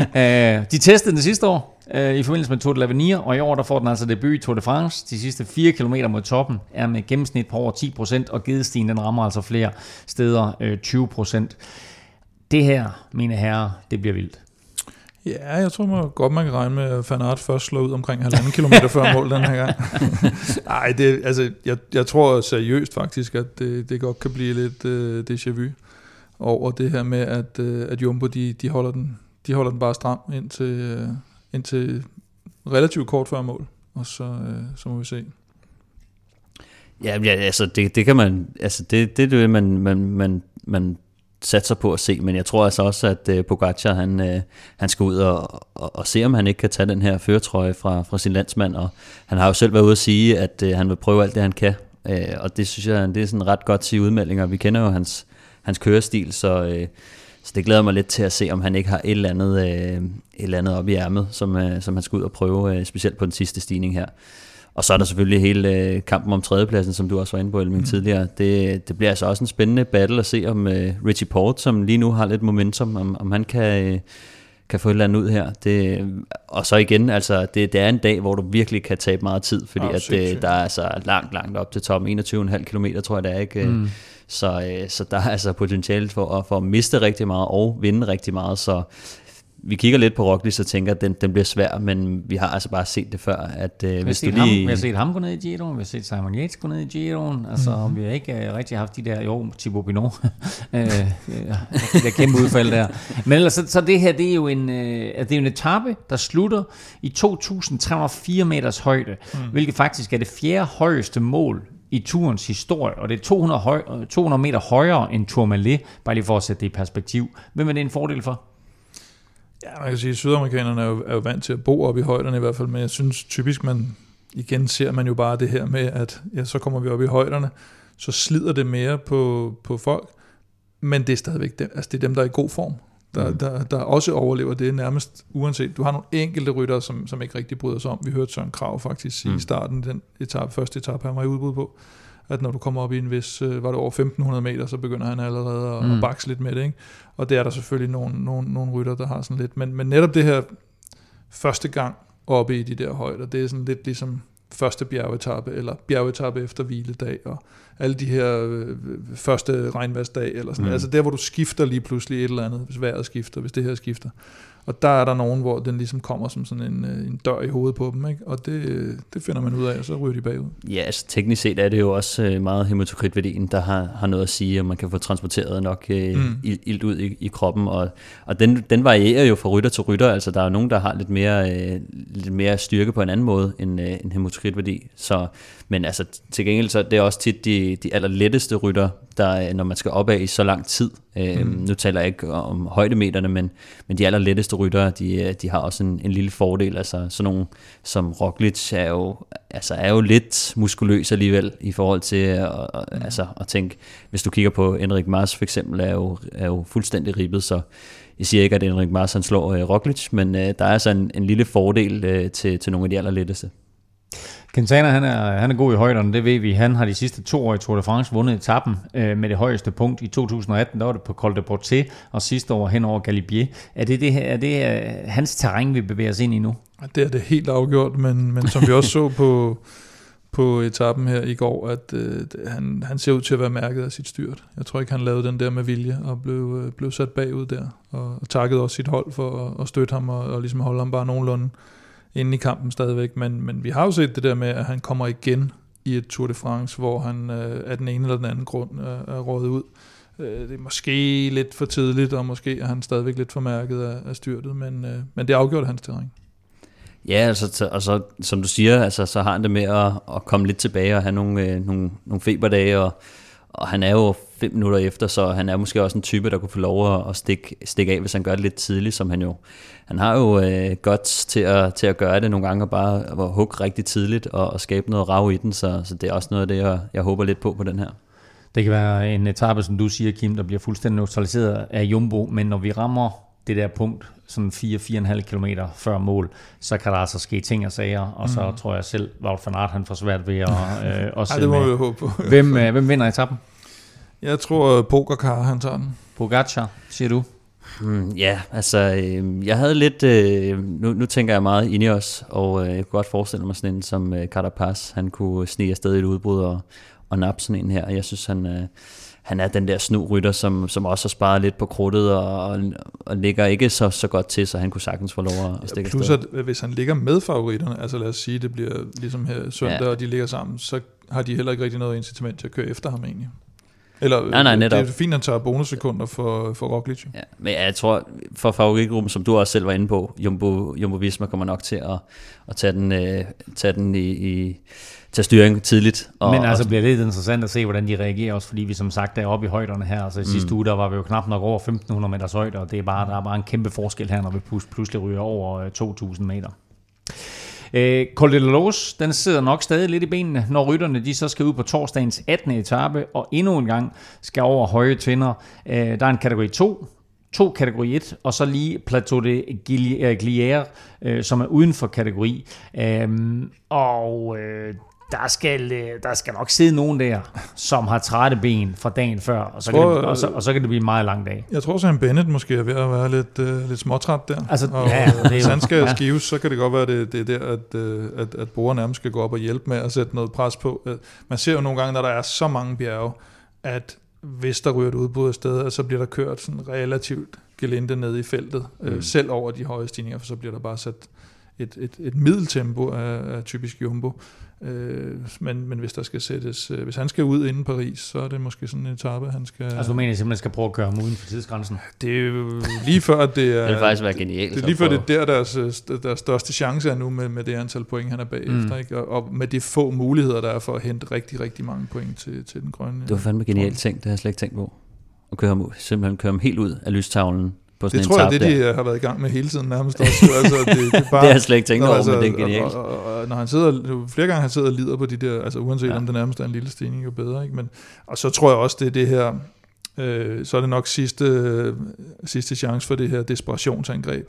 uh, de testede den sidste år uh, i forbindelse med Tour de l'Avenir, og i år der får den altså debut i Tour de France. De sidste 4 km mod toppen er med gennemsnit på over 10%, og gedestien den rammer altså flere steder uh, 20%. Det her, mine herrer, det bliver vildt. Ja, jeg tror man godt, man kan regne med, at Van Aert først slår ud omkring halvanden kilometer før mål den her gang. Nej, det, altså, jeg, jeg tror seriøst faktisk, at det, det godt kan blive lidt uh, déjà vu over det her med, at, uh, at Jumbo, de, de, holder den, de holder den bare stram indtil, uh, indtil relativt kort før mål, og så, øh, så må vi se. Ja, ja altså det, det kan man, altså det, det er det, man, man, man, man satser på at se, men jeg tror altså også, at øh, Pogacar, han, øh, han skal ud og, og, og se, om han ikke kan tage den her føretrøje fra, fra sin landsmand, og han har jo selv været ude at sige, at øh, han vil prøve alt det, han kan, øh, og det synes jeg, det er sådan ret godt til udmeldinger. Vi kender jo hans, hans kørestil, så, øh, så det glæder mig lidt til at se, om han ikke har et eller andet, uh, et eller andet op i ærmet, som, uh, som han skal ud og prøve, uh, specielt på den sidste stigning her. Og så er der selvfølgelig hele øh, kampen om tredjepladsen, som du også var inde på, Elming, mm. tidligere. Det, det bliver altså også en spændende battle at se om øh, Richie Port, som lige nu har lidt momentum, om, om han kan, øh, kan få et eller andet ud her. Det, og så igen, altså, det, det er en dag, hvor du virkelig kan tabe meget tid, fordi oh, at, øh, der er altså langt, langt op til toppen, 21,5 km, tror jeg det er, ikke? Mm. Så, øh, så der er altså potentiale for, for at miste rigtig meget og vinde rigtig meget, så vi kigger lidt på Roglic og tænker, at den, den bliver svær, men vi har altså bare set det før. At, øh, hvis du lige... ham, vi har set ham gå ned i Giroen, vi har set Simon Yates gå ned i Giroen, altså mm. vi har ikke uh, rigtig haft de der, jo, Thibaut Pinot, uh, det der kæmpe udfald der. Men ellers, så, så det her, det er jo en, uh, det er en etape, der slutter i 2.304 meters højde, mm. hvilket faktisk er det fjerde højeste mål i turens historie, og det er 200, høj, 200 meter højere end Tourmalet, bare lige for at sætte det i perspektiv. Hvem er det en fordel for? Ja, man kan sige, at sydamerikanerne er jo, er jo vant til at bo op i højderne i hvert fald, men jeg synes typisk, man igen ser man jo bare det her med, at ja, så kommer vi op i højderne, så slider det mere på, på folk, men det er stadigvæk dem, altså det er dem, der er i god form, der, mm. der, der også overlever det nærmest uanset. Du har nogle enkelte rytter, som, som ikke rigtig bryder sig om. Vi hørte Søren Krav faktisk mm. i starten, den etape, første etape, han var i udbud på, at når du kommer op i en vis, øh, var det over 1500 meter, så begynder han allerede at, mm. at bakse lidt med det. Ikke? Og det er der selvfølgelig nogle, nogle, nogle rytter, der har sådan lidt. Men, men netop det her første gang oppe i de der højder, det er sådan lidt ligesom første bjergetappe, eller bjergetappe efter hviledag, og alle de her øh, første regnværsdag, eller sådan mm. Altså der, hvor du skifter lige pludselig et eller andet, hvis vejret skifter, hvis det her skifter. Og der er der nogen, hvor den ligesom kommer som sådan en, øh, en dør i hovedet på dem, ikke? og det, det finder man ud af, og så ryger de bagud. Ja, altså teknisk set er det jo også øh, meget hematokritværdien, der har, har noget at sige, og man kan få transporteret nok øh, mm. ild ud i, i kroppen, og, og den, den varierer jo fra rytter til rytter, altså der er nogen, der har lidt mere, øh, lidt mere styrke på en anden måde end, øh, end hematokritværdi, så men altså til gengæld så det er også tit de, de allerletteste rytter, der, når man skal opad i så lang tid. Øh, mm. Nu taler jeg ikke om højdemeterne, men, men de allerletteste rytter, de, de har også en, en lille fordel. Altså sådan nogle som Roglic er jo, altså er jo lidt muskuløs alligevel i forhold til at, mm. altså, at tænke, hvis du kigger på Enrik Mars for eksempel, er jo, er jo fuldstændig ribbet, så jeg siger ikke, at Enrik Mars han slår uh, Roglic, men uh, der er altså en, en lille fordel uh, til, til nogle af de allerletteste. Quintana, han er, han er god i højderne, det ved vi. Han har de sidste to år i Tour de France vundet etappen øh, med det højeste punkt. I 2018, der var det på Col de Portet, og sidste år hen over Galibier. Er det, det, er det uh, hans terræn, vi bevæger os ind i nu? Det er det helt afgjort, men, men som vi også så på, på etappen her i går, at øh, han, han ser ud til at være mærket af sit styrt. Jeg tror ikke, han lavede den der med vilje og blev, øh, blev sat bagud der, og, og takkede også sit hold for at, at støtte ham og, og ligesom holde ham bare nogenlunde inde i kampen stadigvæk, men, men vi har jo set det der med, at han kommer igen i et Tour de France, hvor han øh, af den ene eller den anden grund øh, er rådet ud. Øh, det er måske lidt for tidligt, og måske er han stadigvæk lidt formærket af, af styrtet, men, øh, men det afgjorde hans terræn. Ja, altså, så, og så, som du siger, altså, så har han det med at, at komme lidt tilbage og have nogle, øh, nogle, nogle feberdage, og, og han er jo fem minutter efter, så han er måske også en type, der kunne få lov at, stikke, stikke af, hvis han gør det lidt tidligt, som han jo, han har jo øh, godt til at, til at gøre det nogle gange, og bare at hugge rigtig tidligt, og, og skabe noget rav i den, så, så det er også noget af det, jeg, jeg håber lidt på på den her. Det kan være en etape, som du siger, Kim, der bliver fuldstændig neutraliseret af Jumbo, men når vi rammer det der punkt, sådan 4-4,5 km før mål, så kan der altså ske ting og sager, og så mm. tror jeg selv, Wout van Aert, han får svært ved at, øh, også Ej, det må vi håbe på. hvem, øh, hvem vinder etappen? Jeg tror, Pogacar, han tager den. Pogacar, siger du? Hmm, ja, altså, øh, jeg havde lidt, øh, nu, nu tænker jeg meget ind i os, og øh, jeg kunne godt forestille mig sådan en som øh, Carapaz, han kunne snige afsted i et udbrud og, og nappe sådan en her. Jeg synes, han, øh, han er den der snu-rytter, som, som også har sparet lidt på krudtet og, og, og ligger ikke så, så godt til, så han kunne sagtens få lov at stikke Plus, at hvis han ligger med favoritterne, altså lad os sige, det bliver ligesom her søndag, ja. og de ligger sammen, så har de heller ikke rigtig noget incitament til at køre efter ham egentlig. Eller, nej, nej, netop. Det er fint, at han tager bonussekunder for, for Roglic. Ja, men jeg tror, for favoritgruppen, som du også selv var inde på, Jumbo, Jumbo Visma kommer nok til at, at tage den, øh, tage den i, i tage styring tidligt. Og, Men altså bliver det lidt interessant at se, hvordan de reagerer, også fordi vi som sagt er oppe i højderne her. Altså i mm. sidste uge, der var vi jo knap nok over 1500 meters højde, og det er bare, der er bare en kæmpe forskel her, når vi pludselig ryger over 2000 øh, meter. Øh, Col de Los, den sidder nok stadig lidt i benene, når rytterne de så skal ud på torsdagens 18. etape, og endnu en gang skal over høje tænder. Øh, der er en kategori 2, to kategori 1, og så lige Plateau de øh, Glière, øh, som er uden for kategori. Øh, og øh, der skal, øh, der skal nok sidde nogen der, som har trætte ben fra dagen før, og så, tror, kan, det, og så, og så kan det blive en meget lang dag. Jeg tror, at Bennett måske er ved at være lidt, uh, lidt småtræt der. Altså, og, ja, det hvis han skal ja. skives, så kan det godt være, at det, det er der, at, uh, at, at Bore nærmest skal gå op og hjælpe med at sætte noget pres på. Man ser jo nogle gange, når der er så mange bjerge, at hvis der ryger et udbrud af sted, så bliver der kørt sådan relativt gelinde ned i feltet, mm. selv over de høje stigninger, for så bliver der bare sat et, et, et middeltempo af, af typisk jumbo. Øh, men, men hvis der skal sættes, øh, hvis han skal ud inden Paris, så er det måske sådan en etape, han skal... Altså du mener simpelthen skal prøve at køre ham uden for tidsgrænsen? Det er jo lige før, at det er... det vil faktisk være genialt. Det er lige før, det er der, deres, deres største chance er nu med, med det antal point, han er bagefter. Mm. Ikke? Og, og, med de få muligheder, der er for at hente rigtig, rigtig mange point til, til den grønne. Det var fandme genialt tænkt, det har jeg slet ikke tænkt på. At køre ham, simpelthen køre ham helt ud af lystavlen på sådan det tror jeg, det de har været i gang med hele tiden nærmest også. altså, det, det, er bare, det har jeg slet ikke tænkt over, altså, men det er genialt. Og, og, og, når han sidder, flere gange han sidder og lider på de der, altså uanset ja. om det nærmest er en lille stigning, jo bedre. Ikke? Men, og så tror jeg også, det er det her, øh, så er det nok sidste, sidste chance for det her desperationsangreb,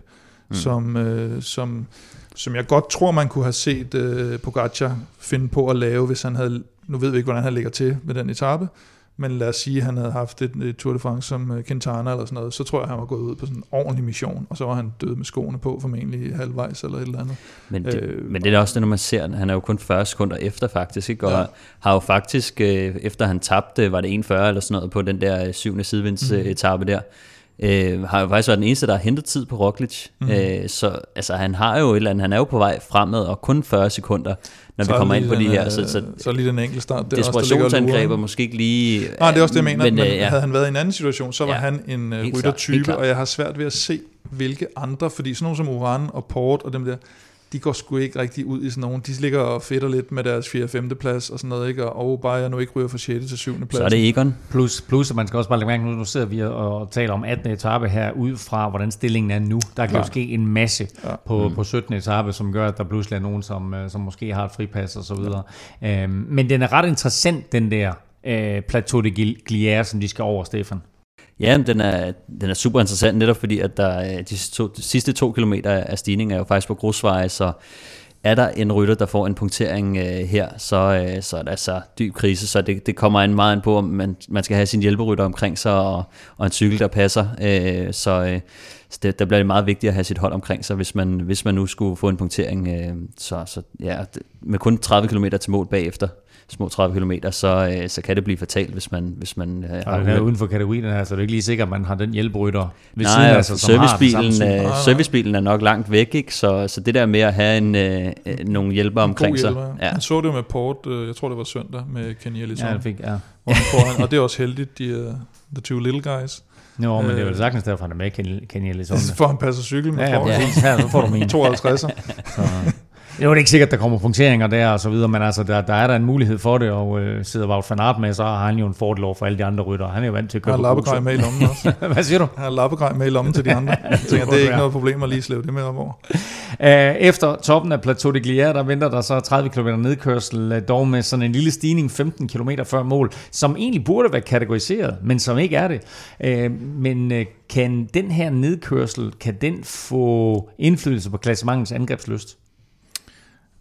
mm. som, øh, som, som jeg godt tror, man kunne have set øh, Pogacar finde på at lave, hvis han havde, nu ved vi ikke, hvordan han ligger til med den etape, men lad os sige, at han havde haft et, et Tour de France som øh, Quintana eller sådan noget, så tror jeg, at han var gået ud på sådan en ordentlig mission, og så var han død med skoene på, formentlig halvvejs eller et eller andet. Men det, øh, men det er også det, når man ser, han er jo kun 40 sekunder efter faktisk, ikke? og ja. har jo faktisk, øh, efter han tabte, var det 1,40 eller sådan noget på den der øh, syvende sidevinds mm. etape der, øh, har jo faktisk været den eneste, der har hentet tid på Roglic. Mm. Øh, så altså, han har jo et eller andet, han er jo på vej fremad, og kun 40 sekunder, når så vi kommer ind på de her. Så, så, så lige den enkelte start. Det Desperationsangreb er måske ikke lige... Nej, det er også det, jeg mener. Men, men øh, ja. havde han været i en anden situation, så var ja, han en uh, ryttertype, og jeg har svært ved at se, hvilke andre, fordi sådan nogle som Uran og Port og dem der, de går sgu ikke rigtig ud i sådan nogen. De ligger og fedter lidt med deres 4. og 5. plads og sådan noget, ikke? Og oh, bare jeg nu ikke ryger fra 6. til 7. plads. Så er det Egon. Plus, plus, at man skal også bare lægge mærke, nu, nu sidder vi og taler om 18. etape her, ud fra hvordan stillingen er nu. Der kan Klar. jo ske en masse ja. på, mm. på 17. etape, som gør, at der pludselig er nogen, som, øh, som måske har et fripas og så videre. Ja. Øhm, men den er ret interessant, den der øh, Plateau de Glière, som de skal over, Stefan. Ja, den er, den er super interessant, netop fordi, at der, øh, de, to, de sidste to kilometer af stigningen er jo faktisk på grusveje, så er der en rytter, der får en punktering øh, her, så, øh, så er der altså dyb krise, så det, det kommer en meget an på, om man, man skal have sin hjælperytter omkring sig, og, og en cykel, der passer, øh, så, øh, så det, der bliver det meget vigtigt at have sit hold omkring sig, hvis man, hvis man nu skulle få en punktering, øh, så, så ja, med kun 30 km til mål bagefter, små 30 km, så, øh, så kan det blive fatalt, hvis man, hvis man øh, har den er uden for kategorien her, så det er ikke lige sikkert, at man har den hjælperytter ved Nej, siden af sig, som servicebilen, har øh, servicebilen er nok langt væk, ikke? Så, så det der med at have en, øh, øh nogle hjælper omkring sig. Ja. Jeg så det med Port, øh, jeg tror det var søndag med Kenny Ellison. Ja, det fik, ja. Hvor han foran, og det er også heldigt, de uh, The Two Little Guys. Jo, men det er Øh, jo sagtens derfor, han er med, Kenny, Elizondo. For han passer cykel med Ja, ja, ja, så får du min. 52. Så, det er ikke sikkert, der kommer punkteringer der og så videre, men altså, der, der er der en mulighed for det, og øh, sidder Wout van Aert med, så har han jo en fordel over for alle de andre ryttere. Han er jo vant til at køre har på lappegrej med i lommen også. Hvad siger du? Jeg har lappegrej med i lommen til de andre. Jeg tænker, det er ikke noget problem at lige slæve det med op over. Efter toppen af Plateau de Glière, der venter der så 30 km nedkørsel, øh, dog med sådan en lille stigning 15 km før mål, som egentlig burde være kategoriseret, men som ikke er det. Men øh, kan den her nedkørsel, kan den få indflydelse på klassementens angrebsløst?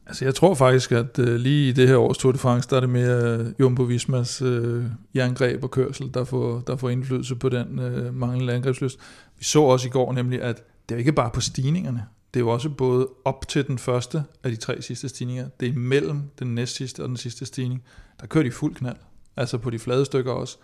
Altså, jeg tror faktisk, at øh, lige i det her års Tour de France, der er det mere øh, Jumbo Vismas øh, jerngreb og kørsel, der får, der får indflydelse på den øh, manglende angrebsløst. Vi så også i går nemlig, at det er ikke bare på stigningerne. Det er jo også både op til den første af de tre sidste stigninger. Det er imellem den næst sidste og den sidste stigning. Der kører de fuld knald. Altså på de flade stykker også.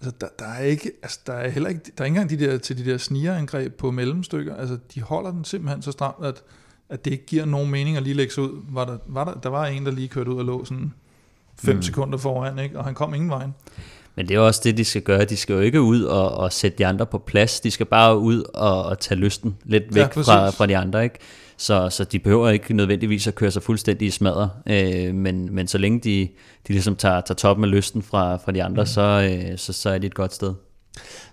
Altså der, der er ikke, altså der er heller ikke, der er ikke engang de der, til de der snigerangreb på mellemstykker. Altså de holder den simpelthen så stramt, at, at det ikke giver nogen mening at lige lægge sig ud. Var der, var der, der var en, der lige kørte ud og lå sådan 5 Mm. sekunder foran, ikke? og han kom ingen vejen. Men det er også det, de skal gøre. De skal jo ikke ud og, og sætte de andre på plads. De skal bare ud og, og tage lysten lidt Ja, væk præcis. fra, fra de andre. Ikke? Så, så de behøver ikke nødvendigvis at køre sig fuldstændig i smadre. Øh, men, men så længe de, de ligesom tager, tager toppen af lysten fra, fra de andre, mm. så, øh, så, så er de et godt sted.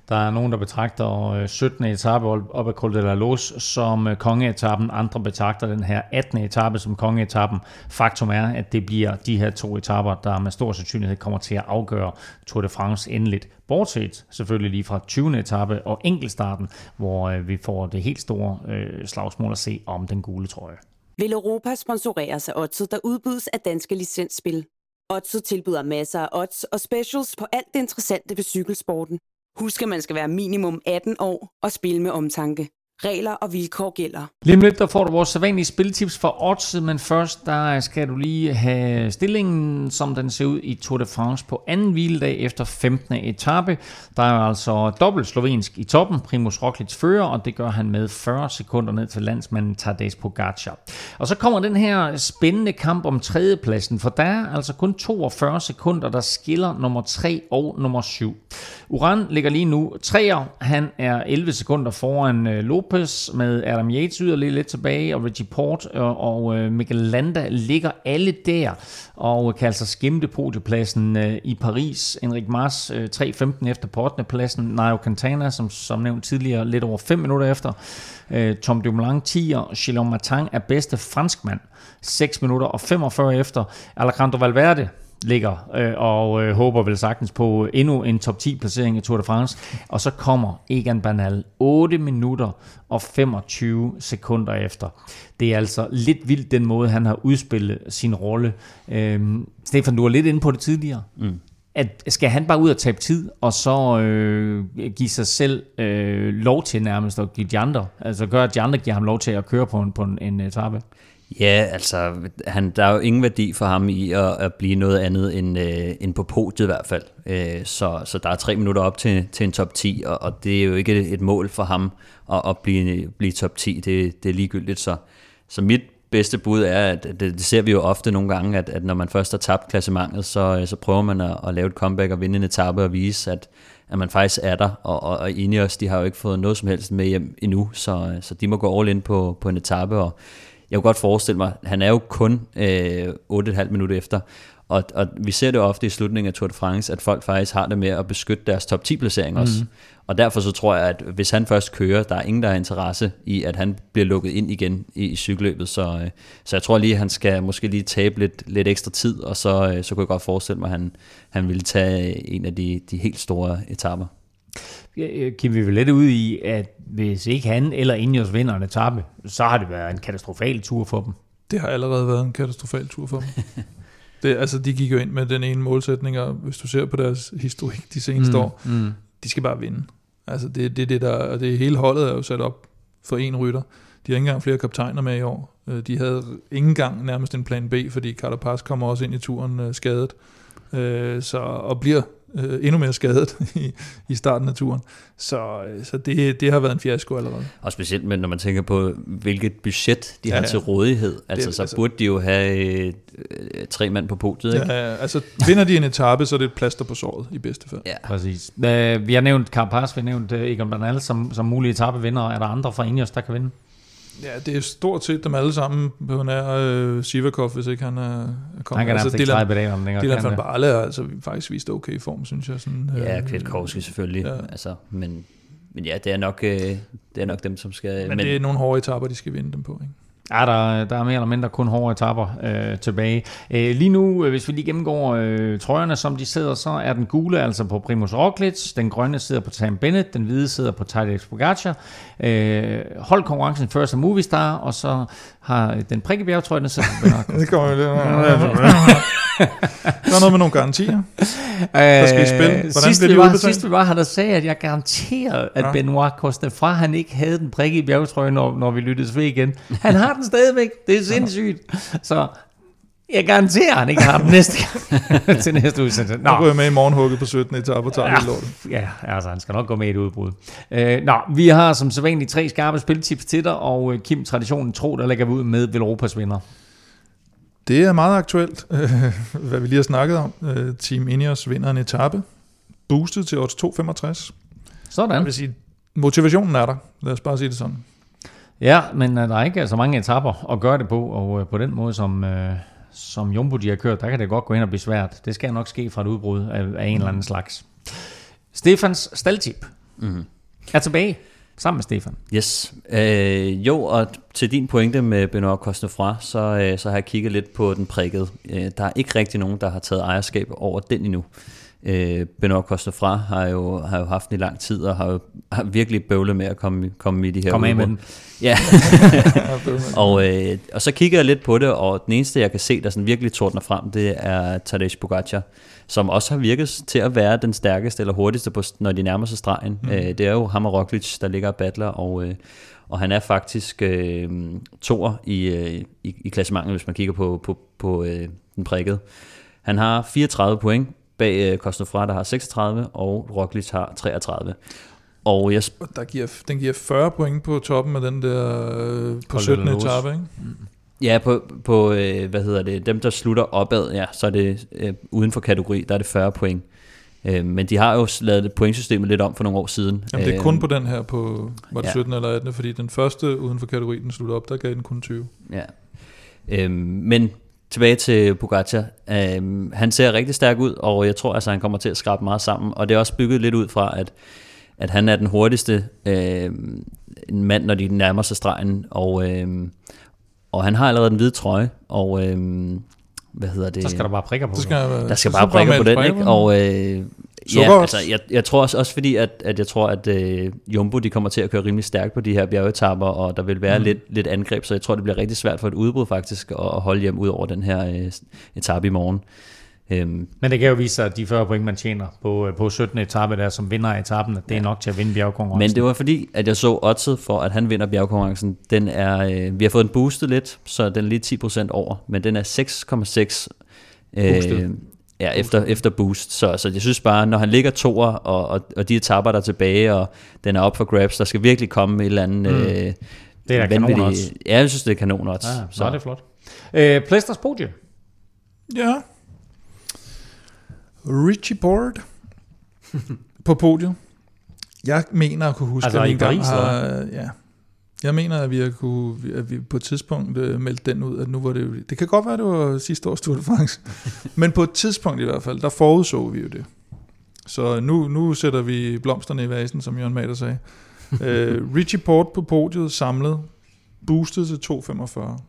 Der er nogen, der betragter øh, 17. etape op ad Col de la Luz som øh, kongeetappen. Andre betragter den her 18. etape som kongeetappen. Faktum er, at det bliver de her to etapper, der med stor sandsynlighed kommer til at afgøre Tour de France endeligt. Bortset selvfølgelig lige fra 20. etape og enkeltstarten, hvor øh, vi får det helt store slagsmål at se om den gule trøje. Vil Europa sponsoreres af Odset, der udbydes af danske licensspil. Odset tilbyder masser af odds og specials på alt det interessante ved cykelsporten. Husk, at man skal være minimum 18 år og spille med omtanke. Regler og vilkår gælder. Lige om lidt, der får du vores sædvanlige spiltips for odds, men først der skal du lige have stillingen, som den ser ud i Tour de France på anden hviledag efter 15. etape. Der er altså dobbelt slovensk i toppen. Primus Roglic fører, og det gør han med 40 sekunder ned til landsmanden Tadej Pogacar. Og så kommer den her spændende kamp om tredjepladsen, for der er altså kun 42 sekunder, der skiller nummer 3 og nummer 7. Uran ligger lige nu 3'er. Han er 11 sekunder foran øh, Lopez, Lopez med Adam Yates yderligere lidt tilbage, og Richie Port øh, og, øh, og Michael Landa ligger alle der, og kan altså skimte podiepladsen øh, i Paris. Enric Mars 3.15 efter på 8. pladsen. Nairo Quintana, som, som nævnt tidligere, lidt over 5 minutter efter. Tom Dumoulin 10'er. Chilon Martin er bedste franskmand. 6 minutter og 45 efter. Alejandro Valverde ligger øh, og øh, håber vel sagtens på endnu en top 10 placering i Tour de France. Og så kommer Egan Bernal 8 minutter og 25 sekunder efter. Det er altså lidt vildt den måde, han har udspillet sin rolle. Øhm, Stefan, du var lidt inde på det tidligere. Mm. At skal han bare ud og tabe tid, og så øh, give sig selv øh, lov til nærmest at give de andre, altså gøre, at de andre giver ham lov til at køre på en, på en, en etape? Ja, altså, han, der er jo ingen værdi for ham i at, at blive noget andet end, øh, end på podiet i hvert fald. Øh, så, så der er tre minutter op til, til en top 10, og, og det er jo ikke et, et mål for ham at, at blive, blive top 10. Det, det er ligegyldigt. Så, så mit bedste bud er, at det, det ser vi jo ofte nogle gange, at, at når man først har tabt klassementet, så, øh, så prøver man at, at lave et comeback og vinde en etape og vise, at, at man faktisk er der. Og, og, og Ineos, de har jo ikke fået noget som helst med hjem endnu, så, øh, så de må gå all in på, på en etape, og jeg kunne godt forestille mig, han er jo kun øh, 8,5 minutter efter, og, og vi ser det ofte i slutningen af Tour de France, at folk faktisk har det med at beskytte deres top 10 placering også. Og derfor så tror jeg, at hvis han først kører, der er ingen, der har interesse i, at han bliver lukket ind igen i, i cykelløbet. Så, øh, så jeg tror lige, at han skal måske lige tabe lidt, lidt ekstra tid, og så, øh, så kunne jeg godt forestille mig, at han, han ville tage en af de, de helt store etapper. Kan vi vel lidt ud i, at hvis ikke han eller Ineos vinder en etape, så har det været en katastrofal tur for dem. Det har allerede været en katastrofal tur for dem. det, altså, de gik jo ind med den ene målsætning, og hvis du ser på deres historik de seneste mm, år, mm. de skal bare vinde. Altså, det, det, det der, og det hele holdet er jo sat op for en rytter. De har ikke engang flere kaptajner med i år. Øh, De havde ikke engang nærmest en plan B, fordi Carapaz kommer også ind i turen øh, skadet. Øh, Så, og bliver øh, endnu mere skadet i, i starten af turen. Så, øh, så det, det har været en fiasko allerede. Og specielt med, når man tænker på, hvilket budget de ja, Ja, har ja. til rådighed. Altså, Det- så altså- burde de jo have øh, øh, tre mand på podiet, ikke? Ja, altså vinder de en etape, så er det et plaster på såret i bedste fald. Ja. Præcis. Øh, vi har nævnt Carapaz, vi har nævnt øh, Egon Bernal som, som mulige etapevinder. Er der andre fra Ineos, der kan vinde? Ja, det er stort set dem alle sammen på nær øh, Sivakov, hvis ikke han er er kommet. Han kan nærmest ikke træde pedalerne længere. Dylan van Barle har altså faktisk vist okay i form, synes jeg. Sådan, Ja, øh, Kwiatkowski selvfølgelig. Ja. Ja. Altså, men, men ja, det er, nok, øh, det er nok dem, som skal... Men, men det er nogle hårde etapper, de skal vinde dem på. Ikke? Ja, der, der er mere eller mindre kun hårde etapper øh, tilbage. Øh, lige nu, øh, hvis vi lige gennemgår øh, trøjerne, som de sidder, så er den gule altså på Primus Roglic, den grønne sidder på Sam Bennett, den hvide sidder på Tadej Pogacar. Øh, holdkonkurrencen først er Movistar, og så har den prikke bjergtrøje, den sidder på Bernard. Det kommer jo lidt. Der er noget med nogle garantier. Der skal I spille. Hvordan sidst, bliver vi var, sidst vi var her, der sagde at jeg garanterede, at Ja. Benoit Costefra, han ikke havde den prikke i bjergetrøjen, når, når vi lyttede ved igen. Han har den stadigvæk. Det er sindssygt. Så jeg garanterer, at han ikke har den næste gang til næste udsendelse. Nu går jeg med i morgenhugget på 17 etape og tager Ja. lortet. Ja, altså han skal nok gå med i et udbrud. Øh, nå, vi har som sædvanligt tre skarpe spiltips til dig, og øh, Kim, traditionen tro, der lægger vi ud med Velropas vinder. Det er meget aktuelt, øh, hvad vi lige har snakket om. Øh, Team Ineos vinder en etape. Boostet til odds 2,65. Sådan. Jeg vil sige, motivationen er der. Lad os bare sige det sådan. Ja, men øh, der er ikke så mange etapper at gøre det på, og på den måde, som, øh, som Jumbo de har kørt, der kan det godt gå ind og blive svært. Det skal nok ske fra et udbrud af, af en eller anden slags. Stefans staldtip Mhm. er tilbage sammen med Stefan. Yes. Øh, jo, og til din pointe med Benoit Cosnefra, så, øh, så har jeg kigget lidt på den prikkede. Øh, der er ikke rigtig nogen, der har taget ejerskab over den endnu. Øh, Benoit Cosnefra har jo, har jo haft den i lang tid, og har jo har virkelig bøvlet med at komme, komme i de her Kom af med den. Ja. og, øh, og så kigger jeg lidt på det, og den eneste, jeg kan se, der sådan virkelig tordner frem, det er Tadej Pogacar, som også har virket til at være den stærkeste eller hurtigste, på, når de nærmer sig stregen. Mm. Øh, det er jo ham og Roglic, der ligger og battler, og, øh, og han er faktisk øh, toer i, øh, i, i klassementet, hvis man kigger på, på, på øh, den prikkede. Han har 34 point bag øh, Cosnefra, der har 36, og Roglic har 33. Og jeg, Og Der giver, den giver 40 point på toppen af den der øh, på Col de 17. la Loze. etape. Ikke? Ja, på, på øh, hvad hedder det, dem der slutter opad, ja, så er det øh, uden for kategori, der er det 40 point. Øh, men de har jo lavet det pointsystemet lidt om for nogle år siden. Jamen, det er Øh, kun på den her på var det ja. 17 eller 18, fordi den første uden for kategori, den slutter op, der gav den kun 20. Ja. Øhm, men tilbage til Pogacar. Øhm, han ser rigtig stærk ud, og jeg tror, altså, han kommer til at skrabe meget sammen. Og det er også bygget lidt ud fra, at, at han er den hurtigste øh, mand, når de nærmer sig stregen. Og, øh, og han har allerede den hvide trøje, og øh, hvad hedder det? Så skal der bare prikker på. Så skal, der skal bare prikker på den, prikker ikke? Og øh, Sukker ja, altså, jeg, jeg tror også, også fordi, at, at jeg tror, at øh, Jumbo de kommer til at køre rimelig stærkt på de her bjergetapper, og der vil være mm. lidt, lidt angreb, så jeg tror, det bliver rigtig svært for et udbrud faktisk at, at holde hjem ud over den her øh, etape i morgen. Øhm, Men det kan jo vise sig, at de 40 point, man tjener på, øh, på 17. etape der, som vinder af etappen, at det er nok til at vinde bjergkonkurrencen. men det var fordi, at jeg så oddset for, at han vinder bjergkonkurrencen. Den er, øh, vi har fået den boostet lidt, så den er lige 10% over, men den er 6,6 øh, Boostet. Ja, efter, efter boost. Så, så jeg synes bare, når han ligger toer, og, og, og de etaper der er tilbage, og den er op for grabs, der skal virkelig komme et eller andet... Mm. Øh, Det er da kanon odds. Ja, jeg synes, det er kanon odds. Ja, så er det flot. Øh, Plesters podie. Ja. Richie Board på podiet. Jeg mener at kunne huske, Altså at vi engang har... Ja. Jeg mener, at vi, har kunne, at vi på et tidspunkt uh, meldte den ud, at nu var det jo... Det kan godt være, det var sidste års Tour de France. Men på et tidspunkt i hvert fald, der forudså vi jo det. Så nu, nu sætter vi blomsterne i vasen, som Jørgen Mader sagde. Uh, Richie Port på podiet samlet, boostet til 2,45.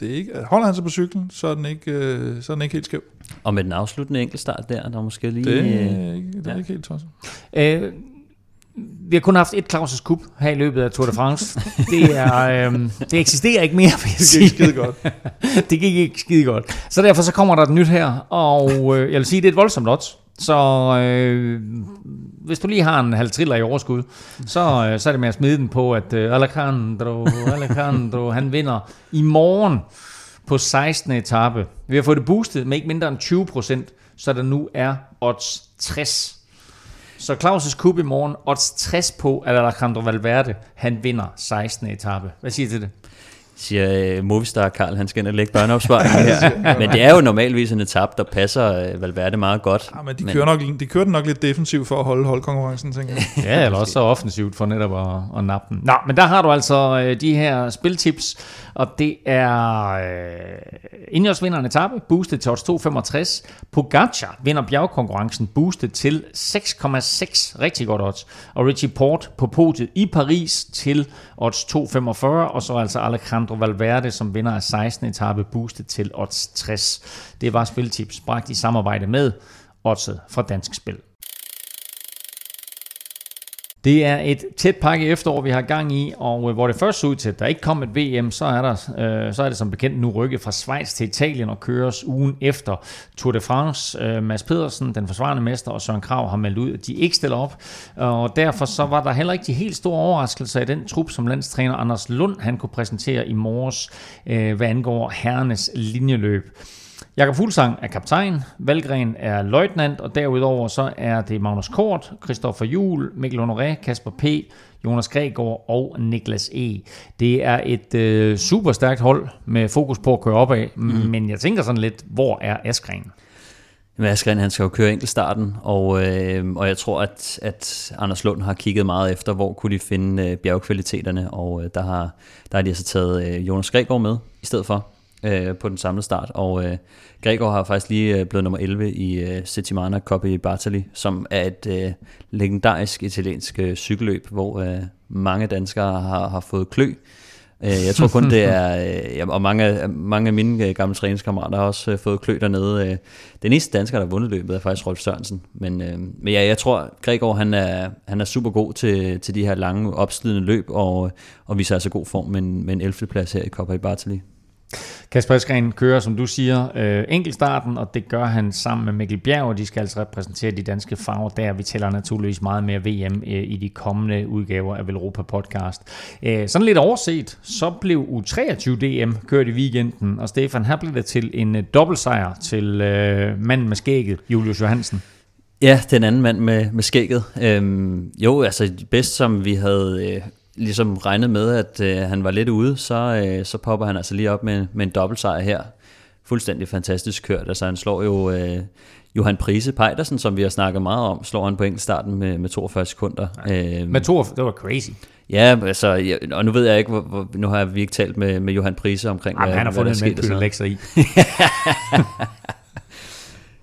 Det er ikke, holder han sig på cyklen, så er den ikke, øh, så er den ikke helt skæv. Og med den afsluttende enkeltstart der, der er måske lige... Det, øh, er ikke- det er ja. ikke helt tosset. Øh, vi har kun haft et Claus' Cup her i løbet af Tour de France. Det, er, øh, det eksisterer ikke mere, vil jeg Det sige. gik skide godt. det gik ikke skide godt. Så derfor så kommer der et nyt her, og øh, jeg vil sige, det er et voldsomt odds. Så øh, hvis du lige har en halv triller i overskud, så, øh, så er det med at smide den på, at øh, Alejandro, Alejandro, han vinder i morgen på 16. etape. Vi har fået det boostet med ikke mindre end 20 procent. så der nu er odds 60. Så Claus' kub i morgen, odds 60 på, at Alejandro Valverde, han vinder 16. etape. Hvad siger du til det? Siger uh, Movistar Karl, han skal ind og lægge børneopsparingen her. men det er jo normalvis en etap, der passer uh, Valverde meget godt. Ja, men de kører, nok, de kører den nok lidt defensivt for at holde holdkonkurrencen, tænker jeg. ja, eller også så offensivt for netop at, at nappe den. Nå, men der har du altså uh, de her spiltips, og det er uh, Ineos vinder en etape, boostet til odds 2,65. Pogacar vinder bjergkonkurrencen, boostet til 6,6, rigtig godt odds. Og Richie Port på podiet i Paris til odds 2,45, og så altså Alejandro Valverde, som vinder af 16. etape, boostet til odds 60. Det var spiltips, bragt i samarbejde med oddset fra Dansk Spil. Det er et tæt pakke efterår, vi har gang i, og øh, hvor det først så ud til, at der ikke kom et VM, så er, der, øh, så er det som bekendt nu rykket fra Schweiz til Italien og køres ugen efter Tour de France. Øh, Mads Pedersen, den forsvarende mester, og Søren Krav har meldt ud, at de ikke stiller op, og derfor så var der heller ikke de helt store overraskelser i den trup, som landstræner Anders Lund han kunne præsentere i morges, øh, hvad angår herrenes linjeløb. Jakob Fuglsang er kaptajn, Valgren er løjtnant, og derudover så er det Magnus Kort, Christoffer Juhl, Mikkel Honoré, Kasper P., Jonas Gregor og Niklas E. Det er et øh, super stærkt hold med fokus på at køre opad, mm. men jeg tænker sådan lidt, hvor er Askren? Men Askren, han skal jo køre enkeltstarten, og, øh, og jeg tror, at, at Anders Lund har kigget meget efter, hvor kunne de finde øh, bjergkvaliteterne, og øh, der, har, der har de altså taget øh, Jonas Gregor med i stedet for øh, på den samlede start, og øh, Gregor har faktisk lige øh, blevet nummer 11 i øh, Settimana Coppa i Bartali, som er et øh, legendarisk italiensk øh, cykelløb, hvor øh, mange danskere har, har fået klø. Øh, jeg tror kun det er, øh, og mange, mange af mine øh, gamle træningskammerater har også øh, fået klø dernede. Øh, den eneste dansker, der har vundet løbet, er faktisk Rolf Sørensen. Men, øh, men ja, jeg tror, Gregor han er, han er super god til, til de her lange, opslidende løb, og, og viser altså god form med en, med en 11. plads her i Coppa i Bartali. Kasper Eskren kører, som du siger, øh, enkeltstarten, og det gør han sammen med Mikkel Bjerg, og de skal altså repræsentere de danske farver der. Vi tæller naturligvis meget mere VM øh, i de kommende udgaver af Velropa Podcast. Øh, sådan lidt overset, så blev U23 DM kørt i weekenden, og Stefan, her blev det til en øh, dobbeltsejr til øh, manden med skægget, Julius Johansen. Ja, den anden mand med, med skægget. Øhm, jo, altså bedst som vi havde øh, ligesom regnet med, at øh, han var lidt ude, så, øh, så popper han altså lige op med, med en dobbeltsejr her. Fuldstændig fantastisk kørt. Altså han slår jo øh, Johan Prise Pejdersen, som vi har snakket meget om, slår han på starten med, med 42 sekunder. Ja. med 42, det var crazy. Ja, altså, ja, og nu ved jeg ikke, hvor, hvor, nu har vi ikke talt med, med Johan Prise omkring, Jamen, hvad, han har fundet en mænd, i.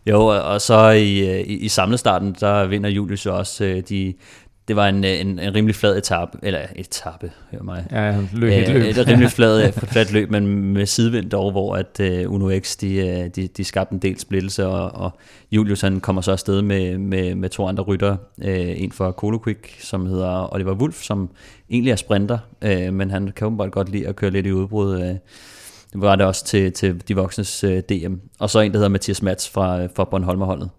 jo, og så i, i, i samlestarten, der vinder Julius også øh, de, det var en, en, en rimelig flad etape, eller etape, hør mig. Ja, løb, et løb. Et, rimelig flad, fladt løb, men med sidevind dog, hvor at uh, Uno X, de, øh, de, de skabte en del splittelse, og, og Julius han kommer så afsted med, med, med to andre rytter. Uh, en for Colo Quick, som hedder Oliver Wolf, som egentlig er sprinter, uh, men han kan bare godt lide at køre lidt i udbrud. Uh, var det også til, til de voksnes øh, DM. Og så en, der hedder Mathias Mats fra, øh, fra Bornholmerholdet.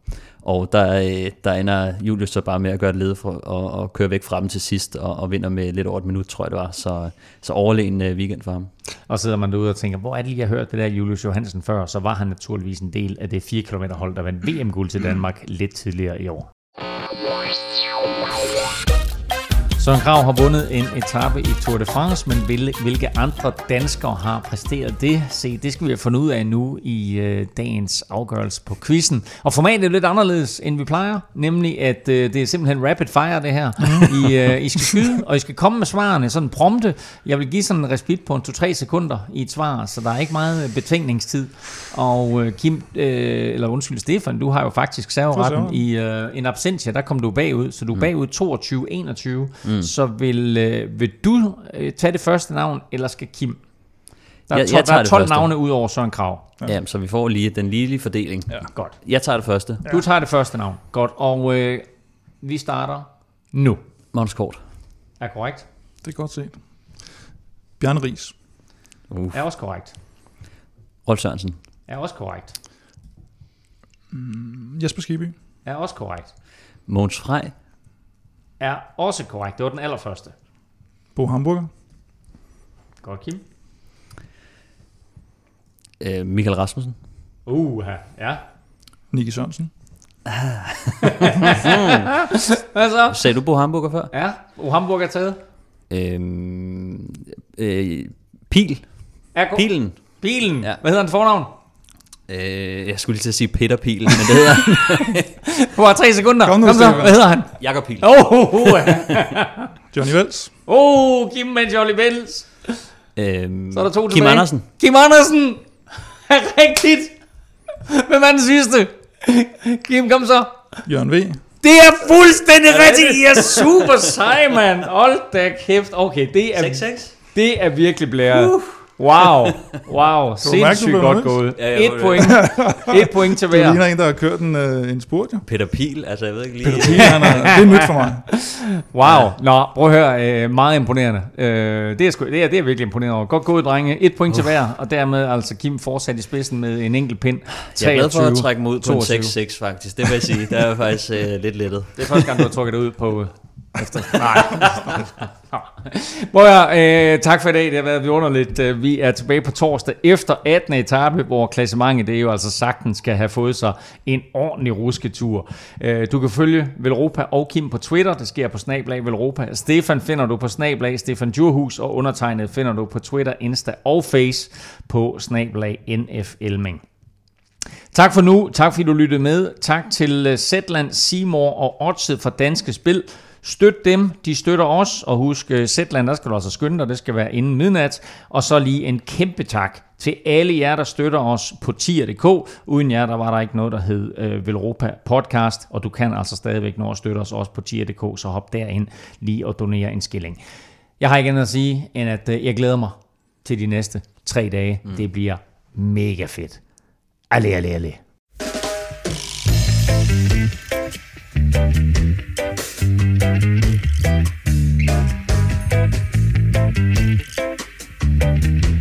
Og der, øh, der ender Julius så bare med at gøre det led for, og, og køre væk fra dem til sidst, og, og vinder med lidt over et minut, tror jeg det var. Så, så overlegen øh, weekend for ham. Og så sidder man derude og tænker, hvor er det lige, jeg har hørt det der Julius Johansen før? Så var han naturligvis en del af det 4 km hold, der vandt VM-guld til Danmark lidt tidligere i år. Søren Krav har vundet en etape i Tour de France, men hvilke andre danskere har præsteret det? Se, det skal vi have fundet ud af nu i øh, dagens afgørelse på quizzen. Og formatet er lidt anderledes, end vi plejer, nemlig at øh, det er simpelthen rapid fire det her. I, øh, I skal skyde, og I skal komme med svarene sådan prompte. Jeg vil give sådan en respit på en 2-3 sekunder i et svar, så der er ikke meget betænkningstid. Og øh, Kim, øh, eller undskyld Stefan, du har jo faktisk serveretten i øh, en absentia, der kom du bagud, så du er mm. bagud 22-21. Mm. Så vil, øh, vil du øh, tage det første navn, eller skal Kim? Der er, jeg, jeg der er 12 navne ud over Søren Krav. Ja. Jamen, så vi får lige den lige fordeling. Ja. Godt. Jeg tager det første. Ja. Du tager det første navn. Godt. Og øh, vi starter nu. Måns Kort. Er korrekt. Det er godt set. Bjørn Ries. Uf. Er også korrekt. Rolf Sørensen. Er også korrekt. Mm, Jesper Skiby. Er også korrekt. Måns Frej er også korrekt. Det var den allerførste. Bo Hamburger. Godt, Kim. Øh, Michael Rasmussen. Uh, ja. Nicky Sørensen. Hvad så? Sagde du på hamburger før? Ja, o Hamburg er taget. Øhm, øh, pil. Er Pilen. Bilen. Ja. Hvad hedder den fornavn? Øh, jeg skulle lige til at sige Peter Pil, men det hedder han. Har tre sekunder. Kom nu, Kom så. Hvad hedder han? Jakob Pil. Oh, oh, oh. Johnny Vels. oh, Kim med Jolly Bells. Øhm, Så er der to Kim tilbage. Andersen. Kim Andersen. Er rigtigt. Hvem er den sidste? Kim, kom så. Jørgen V. Det er fuldstændig rigtigt. I er super sej, mand. Hold da kæft. Okay, det er, 6-6. det er virkelig blæret. Wow, wow, sindssygt på godt gået. Ja, Et point, et point til Du ligner hver. en, der har kørt en, øh, en spurt, jo. Peter Pil, altså jeg ved ikke lige... Det er, han er, det er nyt for mig. Wow, nå, prøv at høre, øh, meget imponerende. Øh, det, er sgu, det, er, det er virkelig imponerende over. Godt gået, drenge. Et point til hver, og dermed altså Kim fortsat i spidsen med en enkelt pind. Jeg er glad for at 23, trække mig ud på en 22. 6-6 faktisk, det vil jeg sige. Der er jeg faktisk øh, lidt lettet. Det er første gang, du har trukket det ud på... Efter. Nej. Prøv at øh, tak for i dag. Det har været vidunderligt. Øh, Vi er tilbage på torsdag efter 18. etape, hvor klassementet det er jo altså sagtens skal have fået sig en ordentlig rusketur. Øh, Du kan følge Velropa og Kim på Twitter. Det sker på Snablag Velropa. Stefan finder du på Snablag Stefan Djurhus, og undertegnet finder du på Twitter, Insta og Face på Snablag NF Elming. Tak for nu. Tak fordi du lyttede med. Tak til øh, Zetland, Seymour og Odset fra Danske Spil. Støt dem, de støtter os, og husk, øh, Zetland, der skal du altså skynde dig, det skal være inden midnat. Og så lige en kæmpe tak til alle jer, der støtter os på tier.dk. Uden jer, der var der ikke noget, der hed øh, Velropa Podcast, og du kan altså stadigvæk nå at støtte os også på tier.dk, så hop derind lige og donere en skilling. Jeg har ikke andet at sige, end at øh, jeg glæder mig til de næste tre dage. Mm. Det bliver mega fedt. Allez, allez, allez. Thank you.